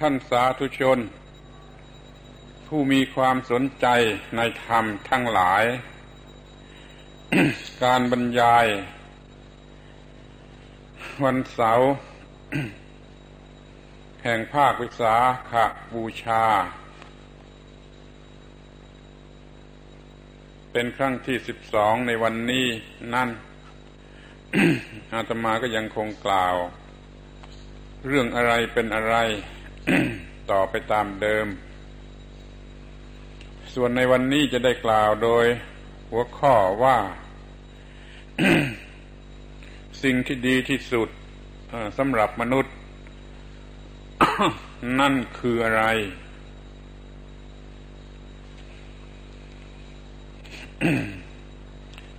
ท่านสาธุชน ผู้มีความสนใจในธรรมทั้งหลาย การบรรยาย วันเสาร์แห่งภาควิสาขบูชา เป็นครั้งที่สิบสองในวันนี้นั่นอาตมาก็ยังคงกล่าว เรื่องอะไรเป็นอะไร ต่อไปตามเดิม ส่วนในวันนี้จะได้กล่าวโดยหัวข้อว่า สิ่งที่ดีที่สุดสำหรับมนุษย์ นั่นคืออะไร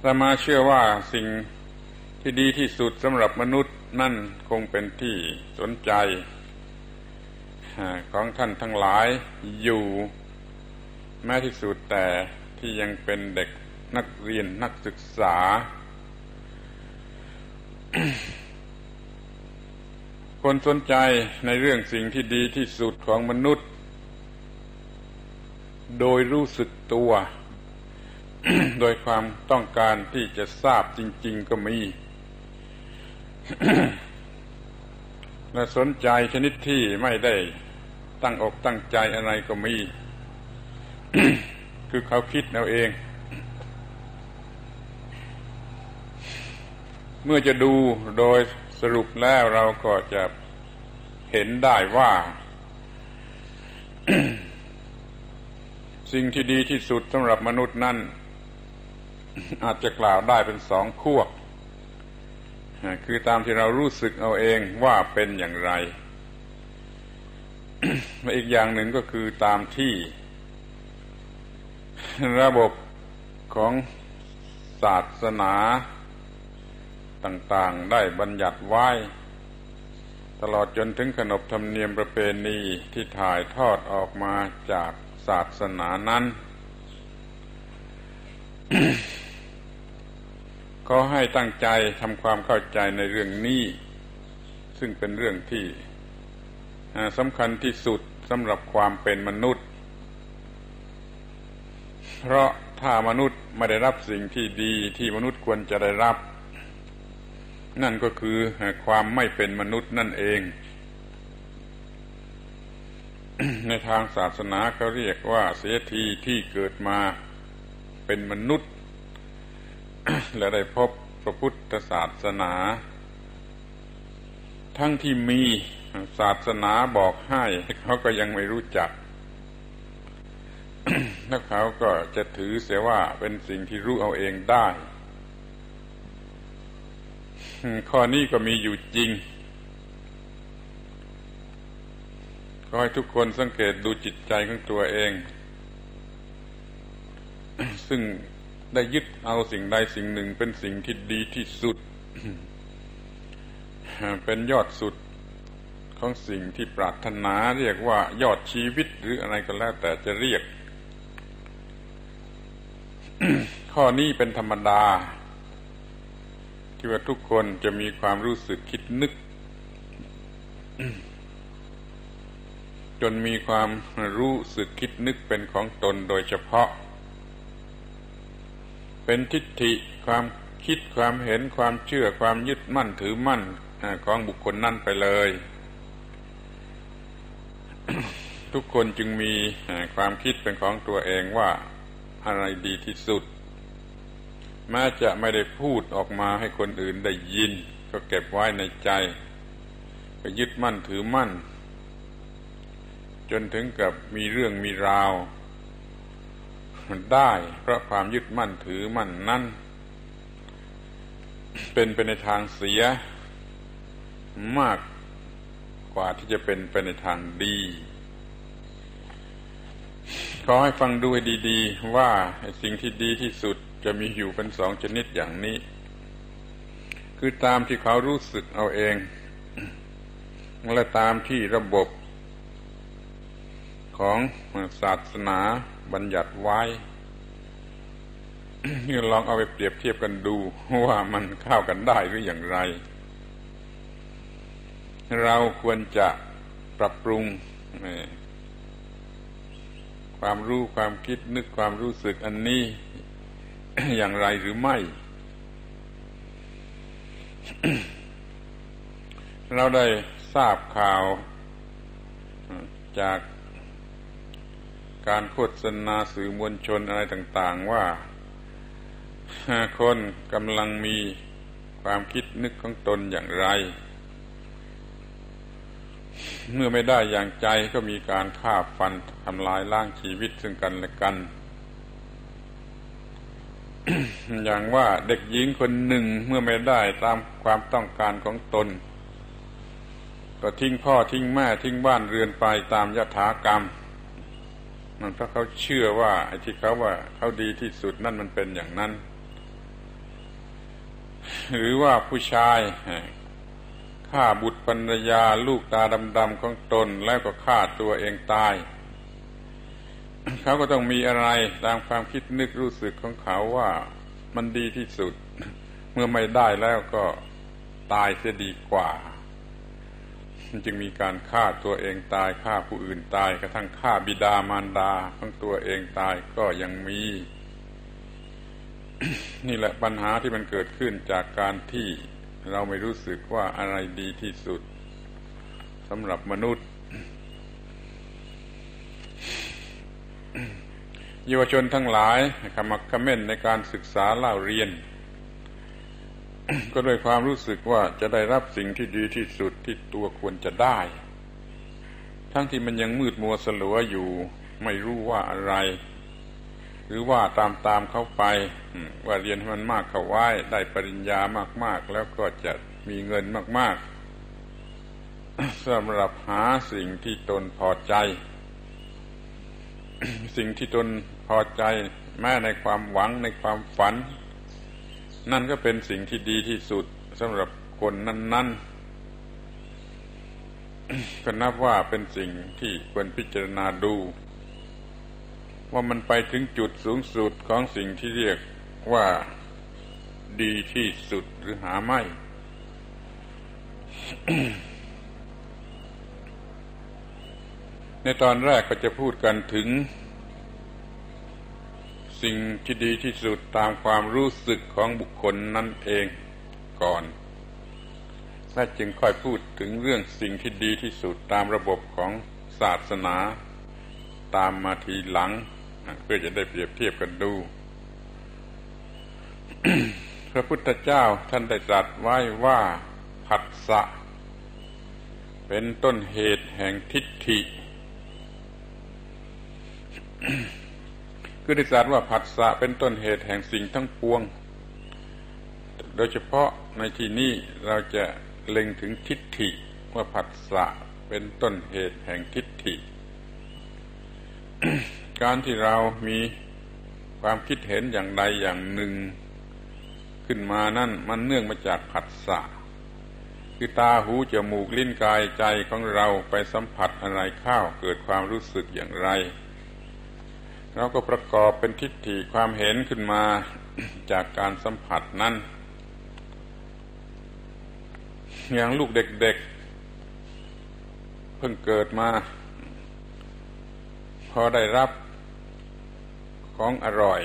สมาเชื่อว่าสิ่งที่ดีที่สุดสำหรับมนุษย์นั่นคงเป็นที่สนใจ ของท่านทั้งหลายอยู่แม้ที่สุดแต่ที่ยังเป็นเด็กนักเรียนนักศึกษา คนสนใจในเรื่องสิ่งที่ดีที่สุดของมนุษย์ โดยรู้สึกตัว โดยความต้องการที่จะทราบจริง ๆ ก็มี และสนใจชนิดที่ไม่ได้ ตั้งอกตั้งใจอะไรก็มี คือเขาคิดเอาเอง เมื่อจะดูโดยสรุปแล้วเราก็จะเห็นได้ว่า สิ่งที่ดีที่สุดสำหรับมนุษย์นั้นอาจจะกล่าวได้เป็นสองขั้วคือตามที่เรารู้สึกเอาเองว่าเป็นอย่างไร อีกอย่างหนึ่งก็คือตามที่ระบบของศาสนาต่างๆได้บัญญัติไว้ ตลอดจนถึงขนบธรรมเนียมประเพณีที่ถ่ายทอดออกมาจากศาสนานั้น ก็ให้ตั้งใจทำความเข้าใจในเรื่องนี้ ซึ่งเป็นเรื่องที่ สำคัญที่สุดสำหรับความเป็นมนุษย์ เพราะถ้ามนุษย์ไม่ได้รับสิ่งที่ดีที่มนุษย์ควรจะได้รับ นั่นก็คือความไม่เป็นมนุษย์นั่นเอง ในทางศาสนาเขาเรียกว่าเสียทีที่เกิดมาเป็นมนุษย์ และได้พบพระพุทธศาสนา ทั้งที่มี ศาสนาบอกให้เขาก็ยังไม่รู้จักแล้วเขาก็จะถือเสียว่าเป็นสิ่งที่รู้เอาเองได้ ข้อนี้ก็มีอยู่จริงก็ให้ทุกคนสังเกตดูจิตใจของตัวเอง ซึ่งได้ยึดเอาสิ่งใดสิ่งหนึ่งเป็นสิ่งที่ดีที่สุด เป็นยอดสุด ของสิ่งที่ปรารถนาเรียกว่ายอดชีวิตหรืออะไรก็แล้วแต่จะเรียก ข้อนี้เป็นธรรมดา ที่ว่าทุกคนจะมีความรู้สึกคิดนึก จนมีความรู้สึกคิดนึกเป็นของตนโดยเฉพาะ เป็นทิฏฐิความคิดความเห็นความเชื่อความยึดมั่นถือมั่นของบุคคลนั่นไปเลย ทุกคนจึงมีความคิดเป็นของตัวเองว่าอะไรดีที่สุดแม้จะไม่ได้พูดออกมาให้คนอื่นได้ยิน ก็เก็บไว้ในใจ ก็ยึดมั่นถือมั่น จนถึงกับมีเรื่องมีราวได้เพราะความยึดมั่นถือมั่นนั้นเป็นไปในทางเสีย มาก กว่าที่จะเป็นไปในทางดีขอให้ฟังดูให้ดีๆ ว่าสิ่งที่ดีที่สุดจะมีอยู่เป็นสองชนิดอย่างนี้ คือตามที่เขารู้สึกเอาเอง และตามที่ระบบของศาสนาบัญญัติไว้นี่ลองเอาไปเปรียบเทียบกันดูว่ามันเข้ากันได้หรืออย่างไร เราควรจะปรับปรุงความรู้ความคิดนึกความรู้สึกอันนี้อย่างไรหรือไม่ เราได้ทราบข่าว จากการโฆษณาสื่อมวลชนอะไรต่าง ๆ ว่าคนกำลังมีความคิดนึกของตนอย่างไร เมื่อไม่ได้อย่างใจก็มีการฆ่าฟันทำลายล้างชีวิตซึ่งกันและกัน อย่างว่าเด็กหญิงคนหนึ่งเมื่อไม่ได้ตามความต้องการของตน ก็ทิ้งพ่อทิ้งแม่ทิ้งบ้านเรือนไปตามยถากรรม มันเพราะเขาเชื่อว่าไอ้ที่เขาว่าเขาดีที่สุดนั่นมันเป็นอย่างนั้น หรือว่าผู้ชาย ฆ่าบุตรภรรยาลูกตาดำๆของตนแล้วก็ฆ่าตัวเองตาย เขาก็ต้องมีอะไรตามความคิดนึกรู้สึกของเขาว่ามันดีที่สุด เมื่อไม่ได้แล้วก็ตายเสียดีกว่า จึงมีการฆ่าตัวเองตายฆ่าผู้อื่นตายกระทั่งฆ่าบิดามารดาของตัวเองตายก็ยังมี นี่แหละปัญหาที่มันเกิดขึ้นจากการที่ เราไม่รู้สึกว่าอะไรดีที่สุดสำหรับมนุษย์ เยาวชนทั้งหลายขมักขม้นในการศึกษาเล่าเรียน ก็ด้วยความรู้สึกว่าจะได้รับสิ่งที่ดีที่สุดที่ตัวควรจะได้ ทั้งที่มันยังมืดมัวสลัวอยู่ไม่รู้ว่าอะไร รือว่าตามตามเขาไปว่าเรียนให้มันมากเข้าไว้ได้ปริญญามาก ๆ แล้วก็จะมีเงินมาก ๆสำหรับหาสิ่งที่ตนพอใจ สิ่งที่ตนพอใจ แม้ในความหวังในความฝัน นั่นก็เป็นสิ่งที่ดีที่สุดสำหรับคนนั้น ๆก็นับว่าเป็นสิ่งที่ควรพิจารณาดู ว่ามันไปถึงจุดสูงสุดของสิ่งที่เรียกว่าดีที่สุดหรือหาไม่ ในตอนแรกก็จะพูดกันถึง สิ่งที่ดีที่สุดตามความรู้สึกของบุคคลนั่นเองก่อนและจึงค่อยพูดถึงเรื่องสิ่งที่ดีที่สุดตามระบบของศาสนา ตามมาทีหลัง เพื่อจะได้เปรียบเทียบกันดู พระพุทธเจ้าท่านได้ตรัสไว้ว่าผัสสะ เป็นต้นเหตุแห่งทิฏฐิคือได้ตรัสว่าผัสสะเป็นต้นเหตุแห่งสิ่งทั้งปวง โดยเฉพาะในที่นี้เราจะเล็งถึงทิฏฐิว่าผัสสะเป็นต้นเหตุแห่งทิฏฐิ การที่เรามีความคิดเห็นอย่างใดอย่างหนึ่ง ขึ้นมานั่นมันเนื่องมาจากผัสสะคือตาหูจมูกลิ้นกายใจของเราไปสัมผัสอะไรเข้าเกิดความรู้สึกอย่างไร เราก็ประกอบเป็นทิฏฐิความเห็นขึ้นมาจากการสัมผัสนั้นอย่างลูกเด็กๆ เพิ่งเกิดมา พอได้รับ ของอร่อย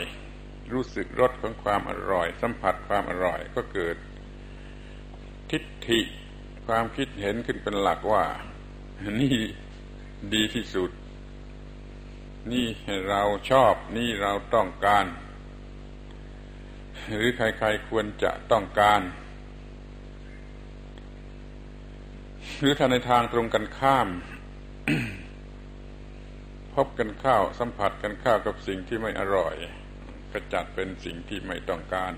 รู้สึกรสของความอร่อย สัมผัสความอร่อยก็เกิด ทิฏฐิความคิดเห็นขึ้นเป็นหลักว่า นี่ดีที่สุด นี่เราชอบนี่เราต้องการ หรือใครๆควรจะต้องการ หรือถ้าในทางตรงกันข้าม พบกันข้าวสัมผัสกันข้าวกับสิ่งที่ไม่อร่อยก็จัดเป็นสิ่งที่ไม่ต้องการ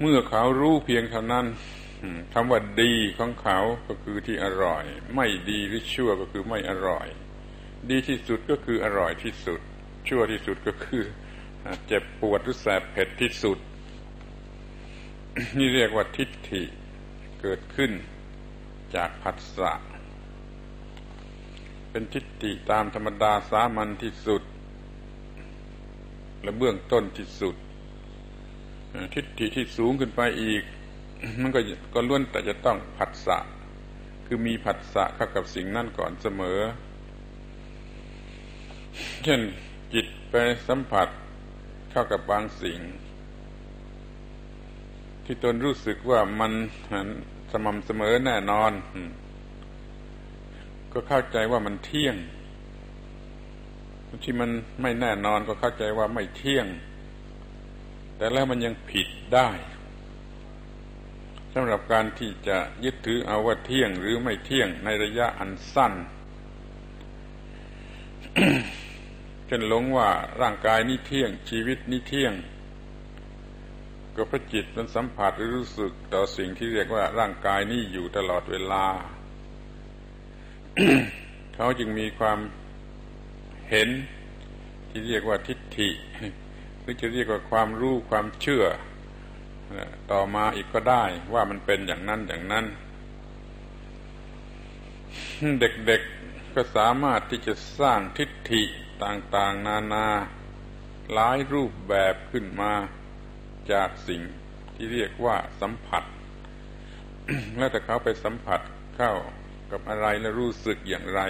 เมื่อเขารู้เพียงเท่านั้นคำว่าดีของเขาก็คือที่อร่อย ไม่ดีหรือชั่วก็คือไม่อร่อย ดีที่สุดก็คืออร่อยที่สุด ชั่วที่สุดก็คือเจ็บปวดหรือแสบเผ็ดที่สุด นี่เรียกว่าทิฏฐิเกิดขึ้นจากผัสสะ เป็นทิฏฐิตามธรรมดาสามัญที่สุด และเบื้องต้นที่สุด ทิฏฐิที่สูงขึ้นไปอีก มันก็ก็ล้วนแต่จะต้องผัสสะคือมีผัสสะเข้ากับสิ่งนั่นก่อนเสมอ เช่นจิตไปสัมผัสเข้ากับบางสิ่ง ที่ตนรู้สึกว่ามันสม่ำเสมอแน่นอน ก็เข้าใจว่ามันเที่ยง ที่มันไม่แน่นอนก็เข้าใจว่าไม่เที่ยง แต่แล้วมันยังผิดได้สำหรับการที่จะยึดถือเอาว่าเที่ยงหรือไม่เที่ยงในระยะอันสั้นเช่นหลงว่าร่างกายนี้เที่ยง ชีวิตนี้เที่ยง ก็พระจิตมันสัมผัสหรือรู้สึกต่อสิ่งที่เรียกว่าร่างกายนี้อยู่ตลอดเวลา เขาจึงมีความเห็นที่เรียกว่าทิฏฐิหรือจะเรียกว่าความรู้ความเชื่อ ต่อมาอีกก็ได้ว่ามันเป็นอย่างนั้นอย่างนั้น เด็กๆก็สามารถที่จะสร้างทิฏฐิต่างๆ นานาหลายรูปแบบขึ้นมาจากสิ่งที่เรียกว่าสัมผัส แล้วแต่เขาไปสัมผัสเข้า กับอะไรและรู้สึกอย่างไร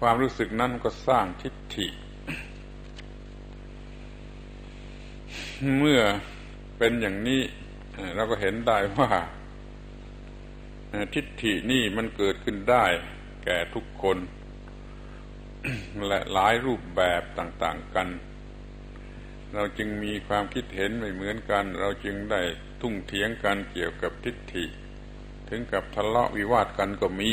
ความรู้สึกนั้นก็สร้างทิฏฐิ เมื่อเป็นอย่างนี้เราก็เห็นได้ว่า ทิฏฐินี่มันเกิดขึ้นได้ แก่ทุกคน และหลายรูปแบบต่างๆกัน เราจึงมีความคิดเห็นไม่เหมือนกัน เราจึงได้ทุ่งเถียงกันเกี่ยวกับทิฏฐิ ถึงกับทะเลาะวิวาทกันก็มี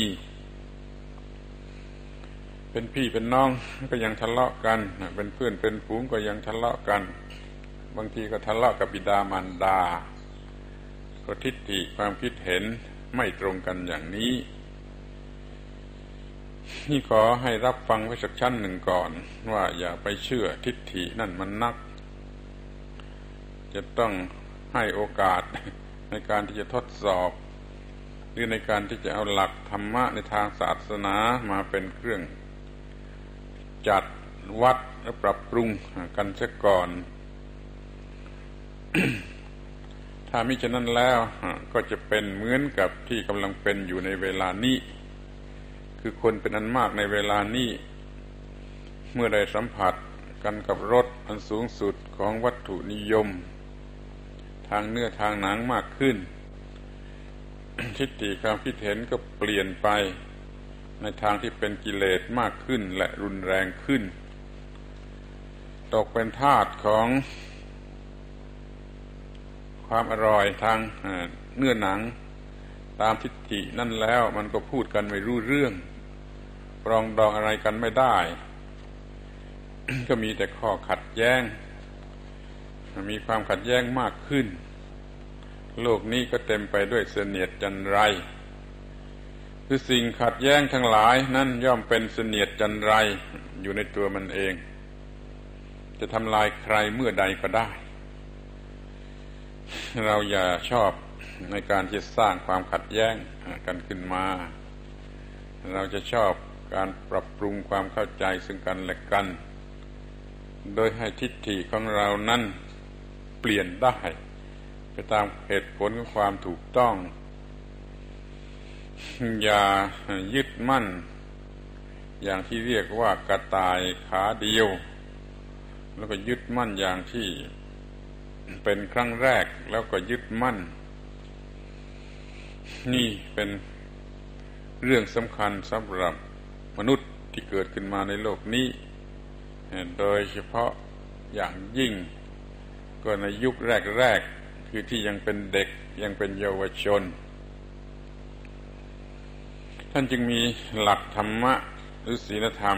เป็นพี่เป็นน้องก็ยังทะเลาะกัน เป็นเพื่อนเป็นฝูงก็ยังทะเลาะกัน บางทีก็ทะเลาะกับบิดามารดา ก็ทิฏฐิความคิดเห็นไม่ตรงกันอย่างนี้นี่ขอให้รับฟังไว้สักชั้นหนึ่งก่อน ว่าอย่าไปเชื่อทิฏฐินั่นมันนัก จะต้องให้โอกาสในการที่จะทดสอบ หรือในการที่จะเอาหลักธรรมะในทางศาสนามาเป็นเครื่องจัดวัดและปรับปรุงกันเสียก่อน ถ้ามิฉะนั้นแล้วก็จะเป็นเหมือนกับที่กำลังเป็นอยู่ในเวลานี้ คือคนเป็นอันมากในเวลานี้ เมื่อได้สัมผัสกันกับรสอันสูงสุดของวัตถุนิยม ทางเนื้อทางหนังมากขึ้น ทิฏฐิความคิดเห็นก็เปลี่ยนไป ในทางที่เป็นกิเลสมากขึ้นและรุนแรงขึ้น ตกเป็นทาสของความอร่อยทางเนื้อหนังตามทิฏฐินั่นแล้วมันก็พูดกันไม่รู้เรื่องปรองดองอะไรกันไม่ได้ ก็มีแต่ข้อขัดแย้ง มีความขัดแย้งมากขึ้น โลกนี้ก็เต็มไปด้วยเสนียดจันไร คือสิ่งขัดแย้งทั้งหลายนั่นย่อมเป็นเสนียดจันไรอยู่ในตัวมันเอง จะทำลายใครเมื่อใดก็ได้ เราอย่าชอบในการที่สร้างความขัดแย้งกันขึ้นมา เราจะชอบการปรับปรุงความเข้าใจซึ่งกันและกัน โดยให้ทิฏฐิของเรานั้นเปลี่ยนได้ ไปตามเหตุผลของความถูกต้อง อย่ายึดมั่น อย่างที่เรียกว่ากระต่ายขาเดียว แล้วก็ยึดมั่นอย่างที่เป็นครั้งแรกแล้วก็ยึดมั่น นี่เป็นเรื่องสำคัญสำหรับมนุษย์ที่เกิดขึ้นมาในโลกนี้ โดยเฉพาะอย่างยิ่งก็ในยุคแรกๆ คือที่ยังเป็นเด็กยังเป็นเยาวชน ท่านจึงมีหลักธรรมะหรือศีลธรรม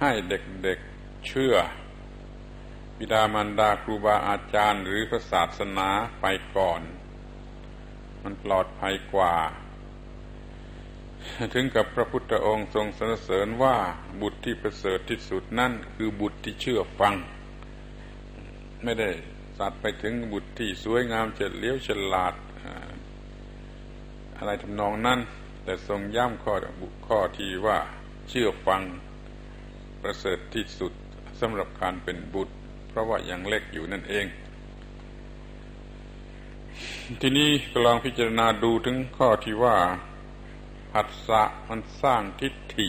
ให้เด็กๆเชื่อบิดามารดาครูบาอาจารย์ หรือพระศาสนาไปก่อน มันปลอดภัยกว่า ถึงกับพระพุทธองค์ทรงสรรเสริญว่าบุตรที่ประเสริฐที่สุดนั่นคือบุตรที่เชื่อฟัง ไม่ได้ สัตว์ไปถึงบุตรที่สวยงามเฉลียวฉลาด อะไรทำนองนั้น แต่ทรงย้ำข้อข้อที่ว่าเชื่อฟังประเสริฐที่สุดสำหรับการเป็นบุตร เพราะว่ายังเล็กอยู่นั่นเอง ทีนี้ก็ลองพิจารณาดูถึงข้อที่ว่าผัสสะมันสร้างทิฏฐิ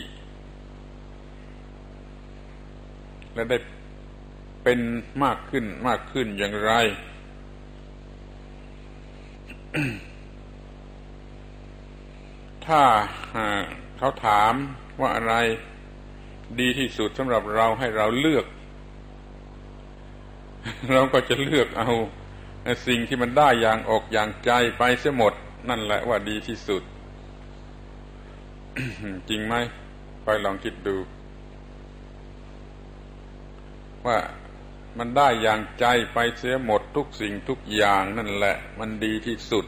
และได้ เป็นมากขึ้นมากขึ้นอย่างไร ถ้าเขาถามว่าอะไรดีที่สุดสำหรับเราให้เราเลือก เราก็จะเลือกเอาสิ่งที่มันได้อย่างอกอย่างใจไปเสียหมด นั่นแหละว่าดีที่สุด จริงไหมไปลองคิดดู ว่า มันได้อย่างใจไปเสียหมดทุกสิ่งทุกอย่างนั่นแหละ มันดีที่สุด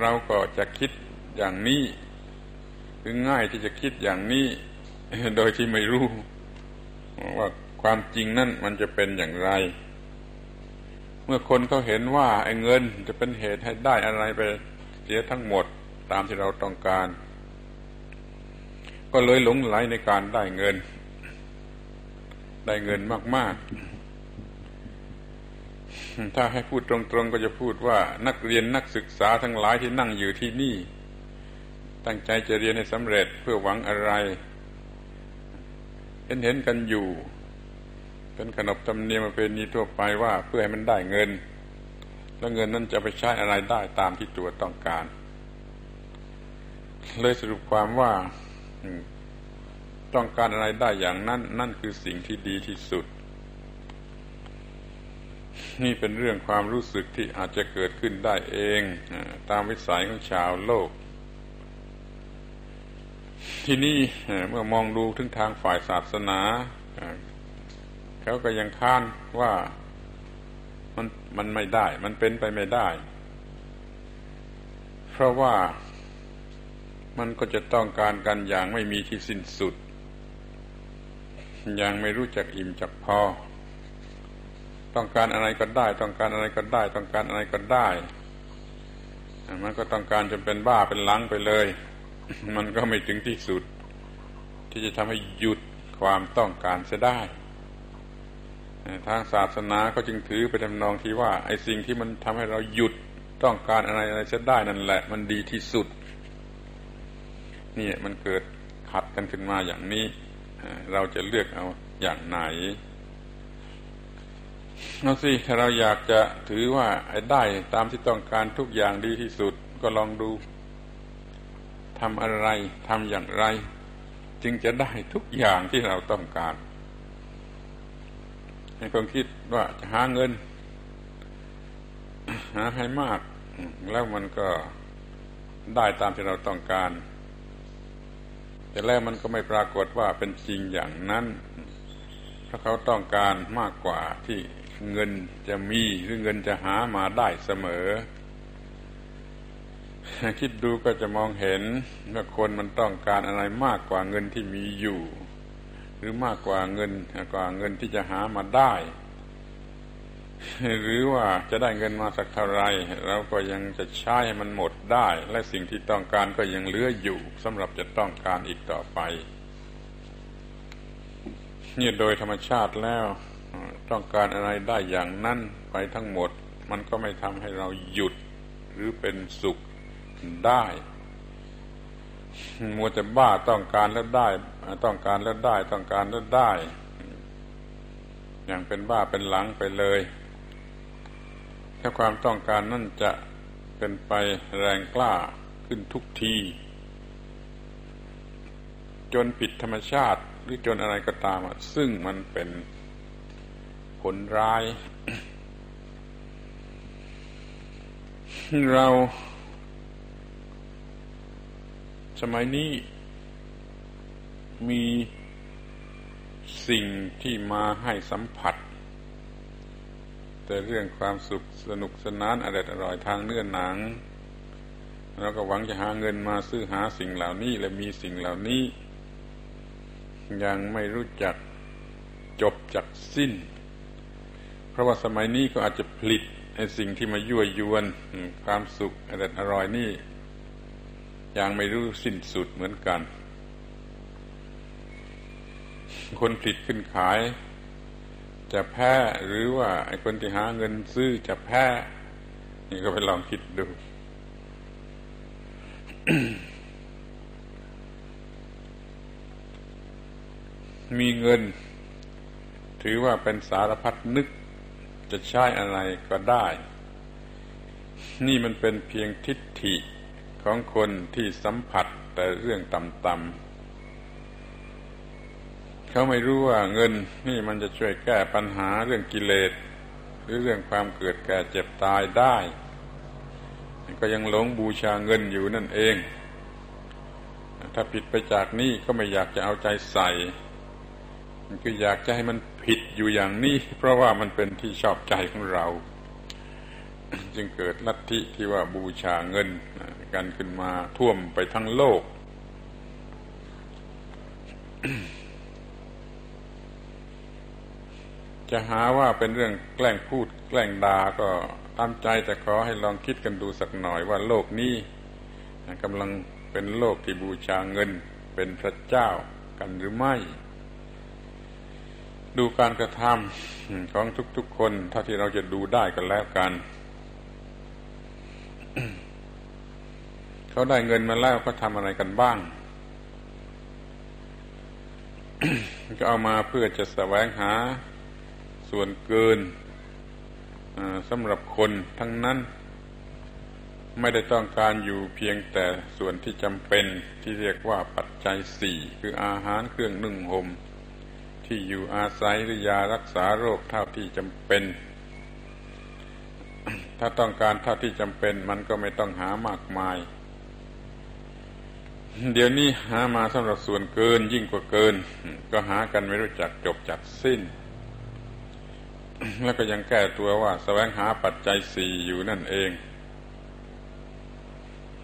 เราก็จะคิดอย่างนี้คือง่ายที่จะคิดอย่างนี้ โดยที่ไม่รู้ ว่าความจริงนั่นมันจะเป็นอย่างไร เมื่อคนเขาเห็นว่าไอ้เงินจะเป็นเหตุให้ได้อะไรไปเสียทั้งหมดตามที่เราต้องการ ก็เลยหลงไหลในการได้เงิน ได้เงินมาก ๆ ถ้าให้พูดตรงๆก็จะพูดว่านักเรียนนักศึกษาทั้งหลายที่นั่งอยู่ที่นี่ ตั้งใจจะเรียนให้สำเร็จเพื่อหวังอะไร เห็นเห็นกันอยู่ เป็นขนบธรรมเนียมเประเพณีทั่วไปว่าเพื่อให้มันได้เงิน แล้วเงินนั้นจะไปใช้อะไรได้ตามที่ตัวต้องการ เลยสรุปความว่า ต้องการอะไรได้อย่างนั้น นั่นคือสิ่งที่ดีที่สุด นี่เป็นเรื่องความรู้สึกที่อาจจะเกิดขึ้นได้เอง ตามวิสัยของชาวโลก ที่นี่เมื่อมองดูถึงทางฝ่ายศาสนาเขาก็ยังค้านว่ามันมันไม่ได้ มันเป็นไปไม่ได้ เพราะว่ามันก็จะต้องการกันอย่างไม่มีที่สิ้นสุด ย่างไม่รู้จักอิ่มจักพอ ต้องการอะไรก็ได้ ต้องการอะไรก็ได้ ต้องการอะไรก็ได้ มันก็ต้องการจนเป็นบ้าเป็นหลังไปเลย มันก็ไม่ถึงที่สุด ที่จะทำให้หยุดความต้องการเสียได้ทางศาสนาก็จึงถือไปทำนองที่ว่า ไอ้สิ่งที่มันทำให้เราหยุดต้องการอะไรอะไรเสียได้นั่นแหละ มันดีที่สุดนี่มันเกิดขัดกันขึ้นมาอย่างนี้ เราจะเลือกเอาอย่างไหนเอาสิถ้าเราอยากจะถือว่าได้ตามที่ต้องการทุกอย่างดีที่สุดก็ลองดูทำอะไรทำอย่างไร จึงจะได้ทุกอย่างที่เราต้องการให้คนคิดว่าจะหาเงิน หาให้มาก แล้วมันก็ได้ตามที่เราต้องการ แต่แล้วมันก็ไม่ปรากฏว่าเป็นจริงอย่างนั้น เพราะเขาต้องการมากกว่าที่เงินจะมีหรือเงินจะหามาได้เสมอ คิดดูก็จะมองเห็นว่าคนมันต้องการอะไรมากกว่าเงินที่มีอยู่ หรือมากกว่าเงินกว่าเงินที่จะหามาได้ หรือว่าจะได้เงินมาสักเท่าไรเราก็ยังจะใช้มันหมดได้ และสิ่งที่ต้องการก็ยังเหลืออยู่สำหรับจะต้องการอีกต่อไปนี่โดยธรรมชาติแล้ว ต้องการอะไรได้อย่างนั้นไปทั้งหมด มันก็ไม่ทำให้เราหยุดหรือเป็นสุขได้มัวแต่บ้าต้องการแล้วได้ ต้องการแล้วได้ ต้องการแล้วได้ อย่างเป็นบ้าเป็นหลังไปเลย ถ้าความต้องการนั่นจะเป็นไปแรงกล้าขึ้นทุกที จนผิดธรรมชาติหรือจนอะไรก็ตามซึ่งมันเป็นผลร้าย เรา สมัยนี้มีสิ่งที่มาให้สัมผัส แต่เรื่องความสุขสนุกสนานอร่อยอร่อยทางเนื้อหนังเราก็หวังจะหาเงินมาซื้อหาสิ่งเหล่านี้และมีสิ่งเหล่านี้ ยังไม่รู้จักจบจักสิ้น เพราะว่าสมัยนี้ก็อาจจะผลิตไอ้สิ่งที่มายั่วยวนความสุขอร่อยอร่อยนี่ยังไม่รู้สิ้นสุดเหมือนกัน คนผลิตขึ้นขาย จะแพ้หรือว่าไอ้คนที่หาเงินซื้อจะแพ้ นี่ก็ไปลองคิดดู มีเงิน ถือว่าเป็นสารพัดนึก จะใช้อะไรก็ได้ นี่มันเป็นเพียงทิฏฐิของคนที่สัมผัสแต่เรื่องต่ำๆ เขาไม่รู้ว่าเงินนี่มันจะช่วยแก้ปัญหาเรื่องกิเลสหรือเรื่องความเกิดแก่เจ็บตายได้ ก็ยังหลงบูชาเงินอยู่นั่นเอง ถ้าผิดไปจากนี้ก็ไม่อยากจะเอาใจใส่คืออยากจะให้มันผิดอยู่อย่างนี้ เพราะว่ามันเป็นที่ชอบใจของเรา จึงเกิดลัทธิที่ว่าบูชาเงินกันขึ้นมาท่วมไปทั้งโลก จะหาว่าเป็นเรื่องแกล้งพูดแกล้งด่าก็ตามใจแต่ขอให้ลองคิดกันดูสักหน่อยว่าโลกนี้กำลังเป็นโลกที่บูชาเงินเป็นพระเจ้ากันหรือไม่ ดูการกระทำของทุกๆคนถ้าที่เราจะดูได้กันแล้วกัน เขาได้เงินมาแล้วเขาทำอะไรกันบ้างก็เอามาเพื่อจะแสวงหา ส่วนเกินสำหรับคนทั้งนั้น ไม่ได้ต้องการอยู่เพียงแต่ส่วนที่จำเป็นที่เรียกว่าปัจจัยสี่คืออาหารเครื่องนึ่งห่มที่อยู่อาศัยหรือยารักษาโรคเท่าที่จำเป็น ถ้าต้องการเท่าที่จำเป็นมันก็ไม่ต้องหามากมาย เดี๋ยวนี้หามาสำหรับส่วนเกินยิ่งกว่าเกิน ก็หากันไม่รู้จักจบจักสิ้น แล้วก็ยังแก้ตัวว่าสแสวงหาปัจจัยสี่อยู่นั่นเอง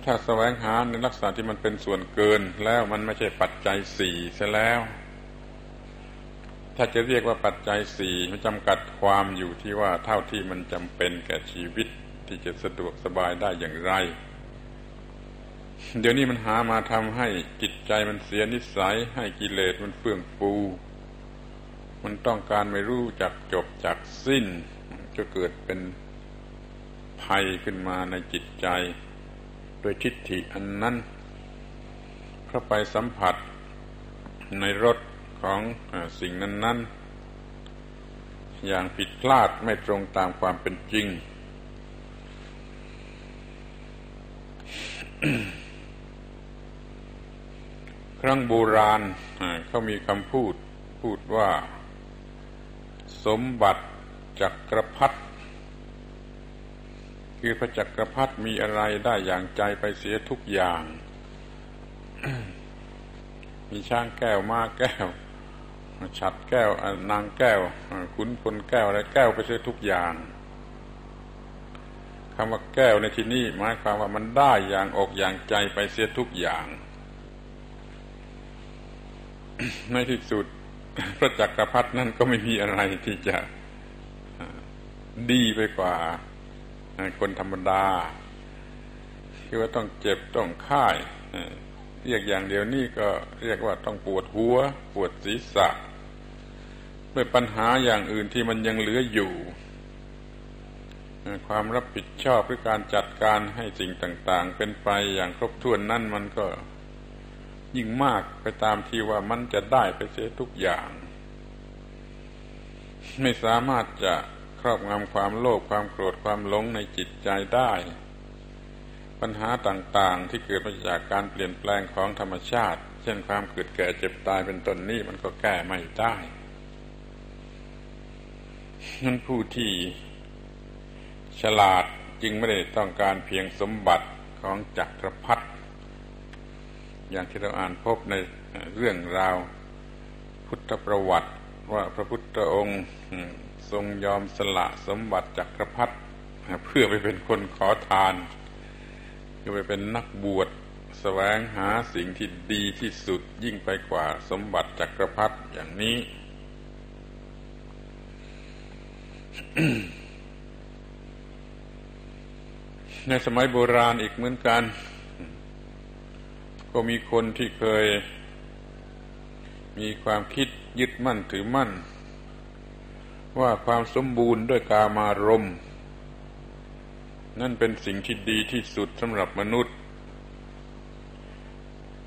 ถ้าสแสวงหาในลักษณะที่มันเป็นส่วนเกินแล้วมันไม่ใช่ปัจจัยสี่ซะแล้ว ถ้าจะเรียกว่าปัจจัยสี่มันจำกัดความอยู่ที่ว่าเท่าที่มันจำเป็นแก่ชีวิตที่จะสะดวกสบายได้อย่างไร เดี๋ยวนี้มันหามาทำให้จิตใจมันเสียนิสัย ให้กิเลสมันเฟื่องฟู มันต้องการไม่รู้จักจบจักสิ้นจะเกิดเป็นภัยขึ้นมาในจิตใจ โดยทิฏฐิอันนั้นเข้าไปสัมผัสในรถของสิ่งนั้น ๆ อย่างผิดพลาดไม่ตรงตามความเป็นจริง ครั้งโบราณเขามีคำพูดพูดว่า สมบัติจักรพรรดิคือพระจักรพรรดิมีอะไรได้อย่างใจไปเสียทุกอย่าง มีช้างแก้วม้าแก้ว ฉัดแก้วนางแก้ว ขุนพลแก้วอะไรแก้วไปเสียทุกอย่างคำว่าแก้วในที่นี้หมายความว่ามันได้อย่างอกอย่างใจไปเสียทุกอย่าง ในที่สุด พระจักรพรรดินั่นก็ไม่มีอะไรที่จะดีไปกว่าคนธรรมดาคือว่าต้องเจ็บต้องค่ายเรียกอย่างเดียวนี่ก็เรียกว่าต้องปวดหัว ปวดศีรษะด้วยปัญหาอย่างอื่นที่มันยังเหลืออยู่ ความรับผิดชอบหรือการจัดการให้สิ่งต่าง ๆ เป็นไปอย่างครบถ้วนนั่นมันก็ ยิ่งมากไปตามที่ว่ามันจะได้ไปเสียทุกอย่าง ไม่สามารถจะครอบงำความโลภความโกรธความหลงในจิตใจได้ ปัญหาต่างๆที่เกิดมาจากการเปลี่ยนแปลงของธรรมชาติ เช่นความเกิดแก่เจ็บตายเป็นต้นนี้มันก็แก้ไม่ได้นั้นผู้ที่ฉลาดจึงไม่ได้ต้องการเพียงสมบัติของจักรพรรดิ อย่างที่เราอ่านพบในเรื่องราวพุทธประวัติ ว่าพระพุทธองค์ทรงยอมสละสมบัติจักรพรรดิเพื่อไปเป็นคนขอทานก็ไปเป็นนักบวชแสวงหาสิ่งที่ดีที่สุดยิ่งไปกว่าสมบัติจักรพรรดิอย่างนี้ ในสมัยโบราณอีกเหมือนกัน ก็มีคนที่เคย มีความคิดยึดมั่นถือมั่น ว่าความสมบูรณ์ด้วยกามารมณ์นั่นเป็นสิ่งที่ดีที่สุดสำหรับมนุษย์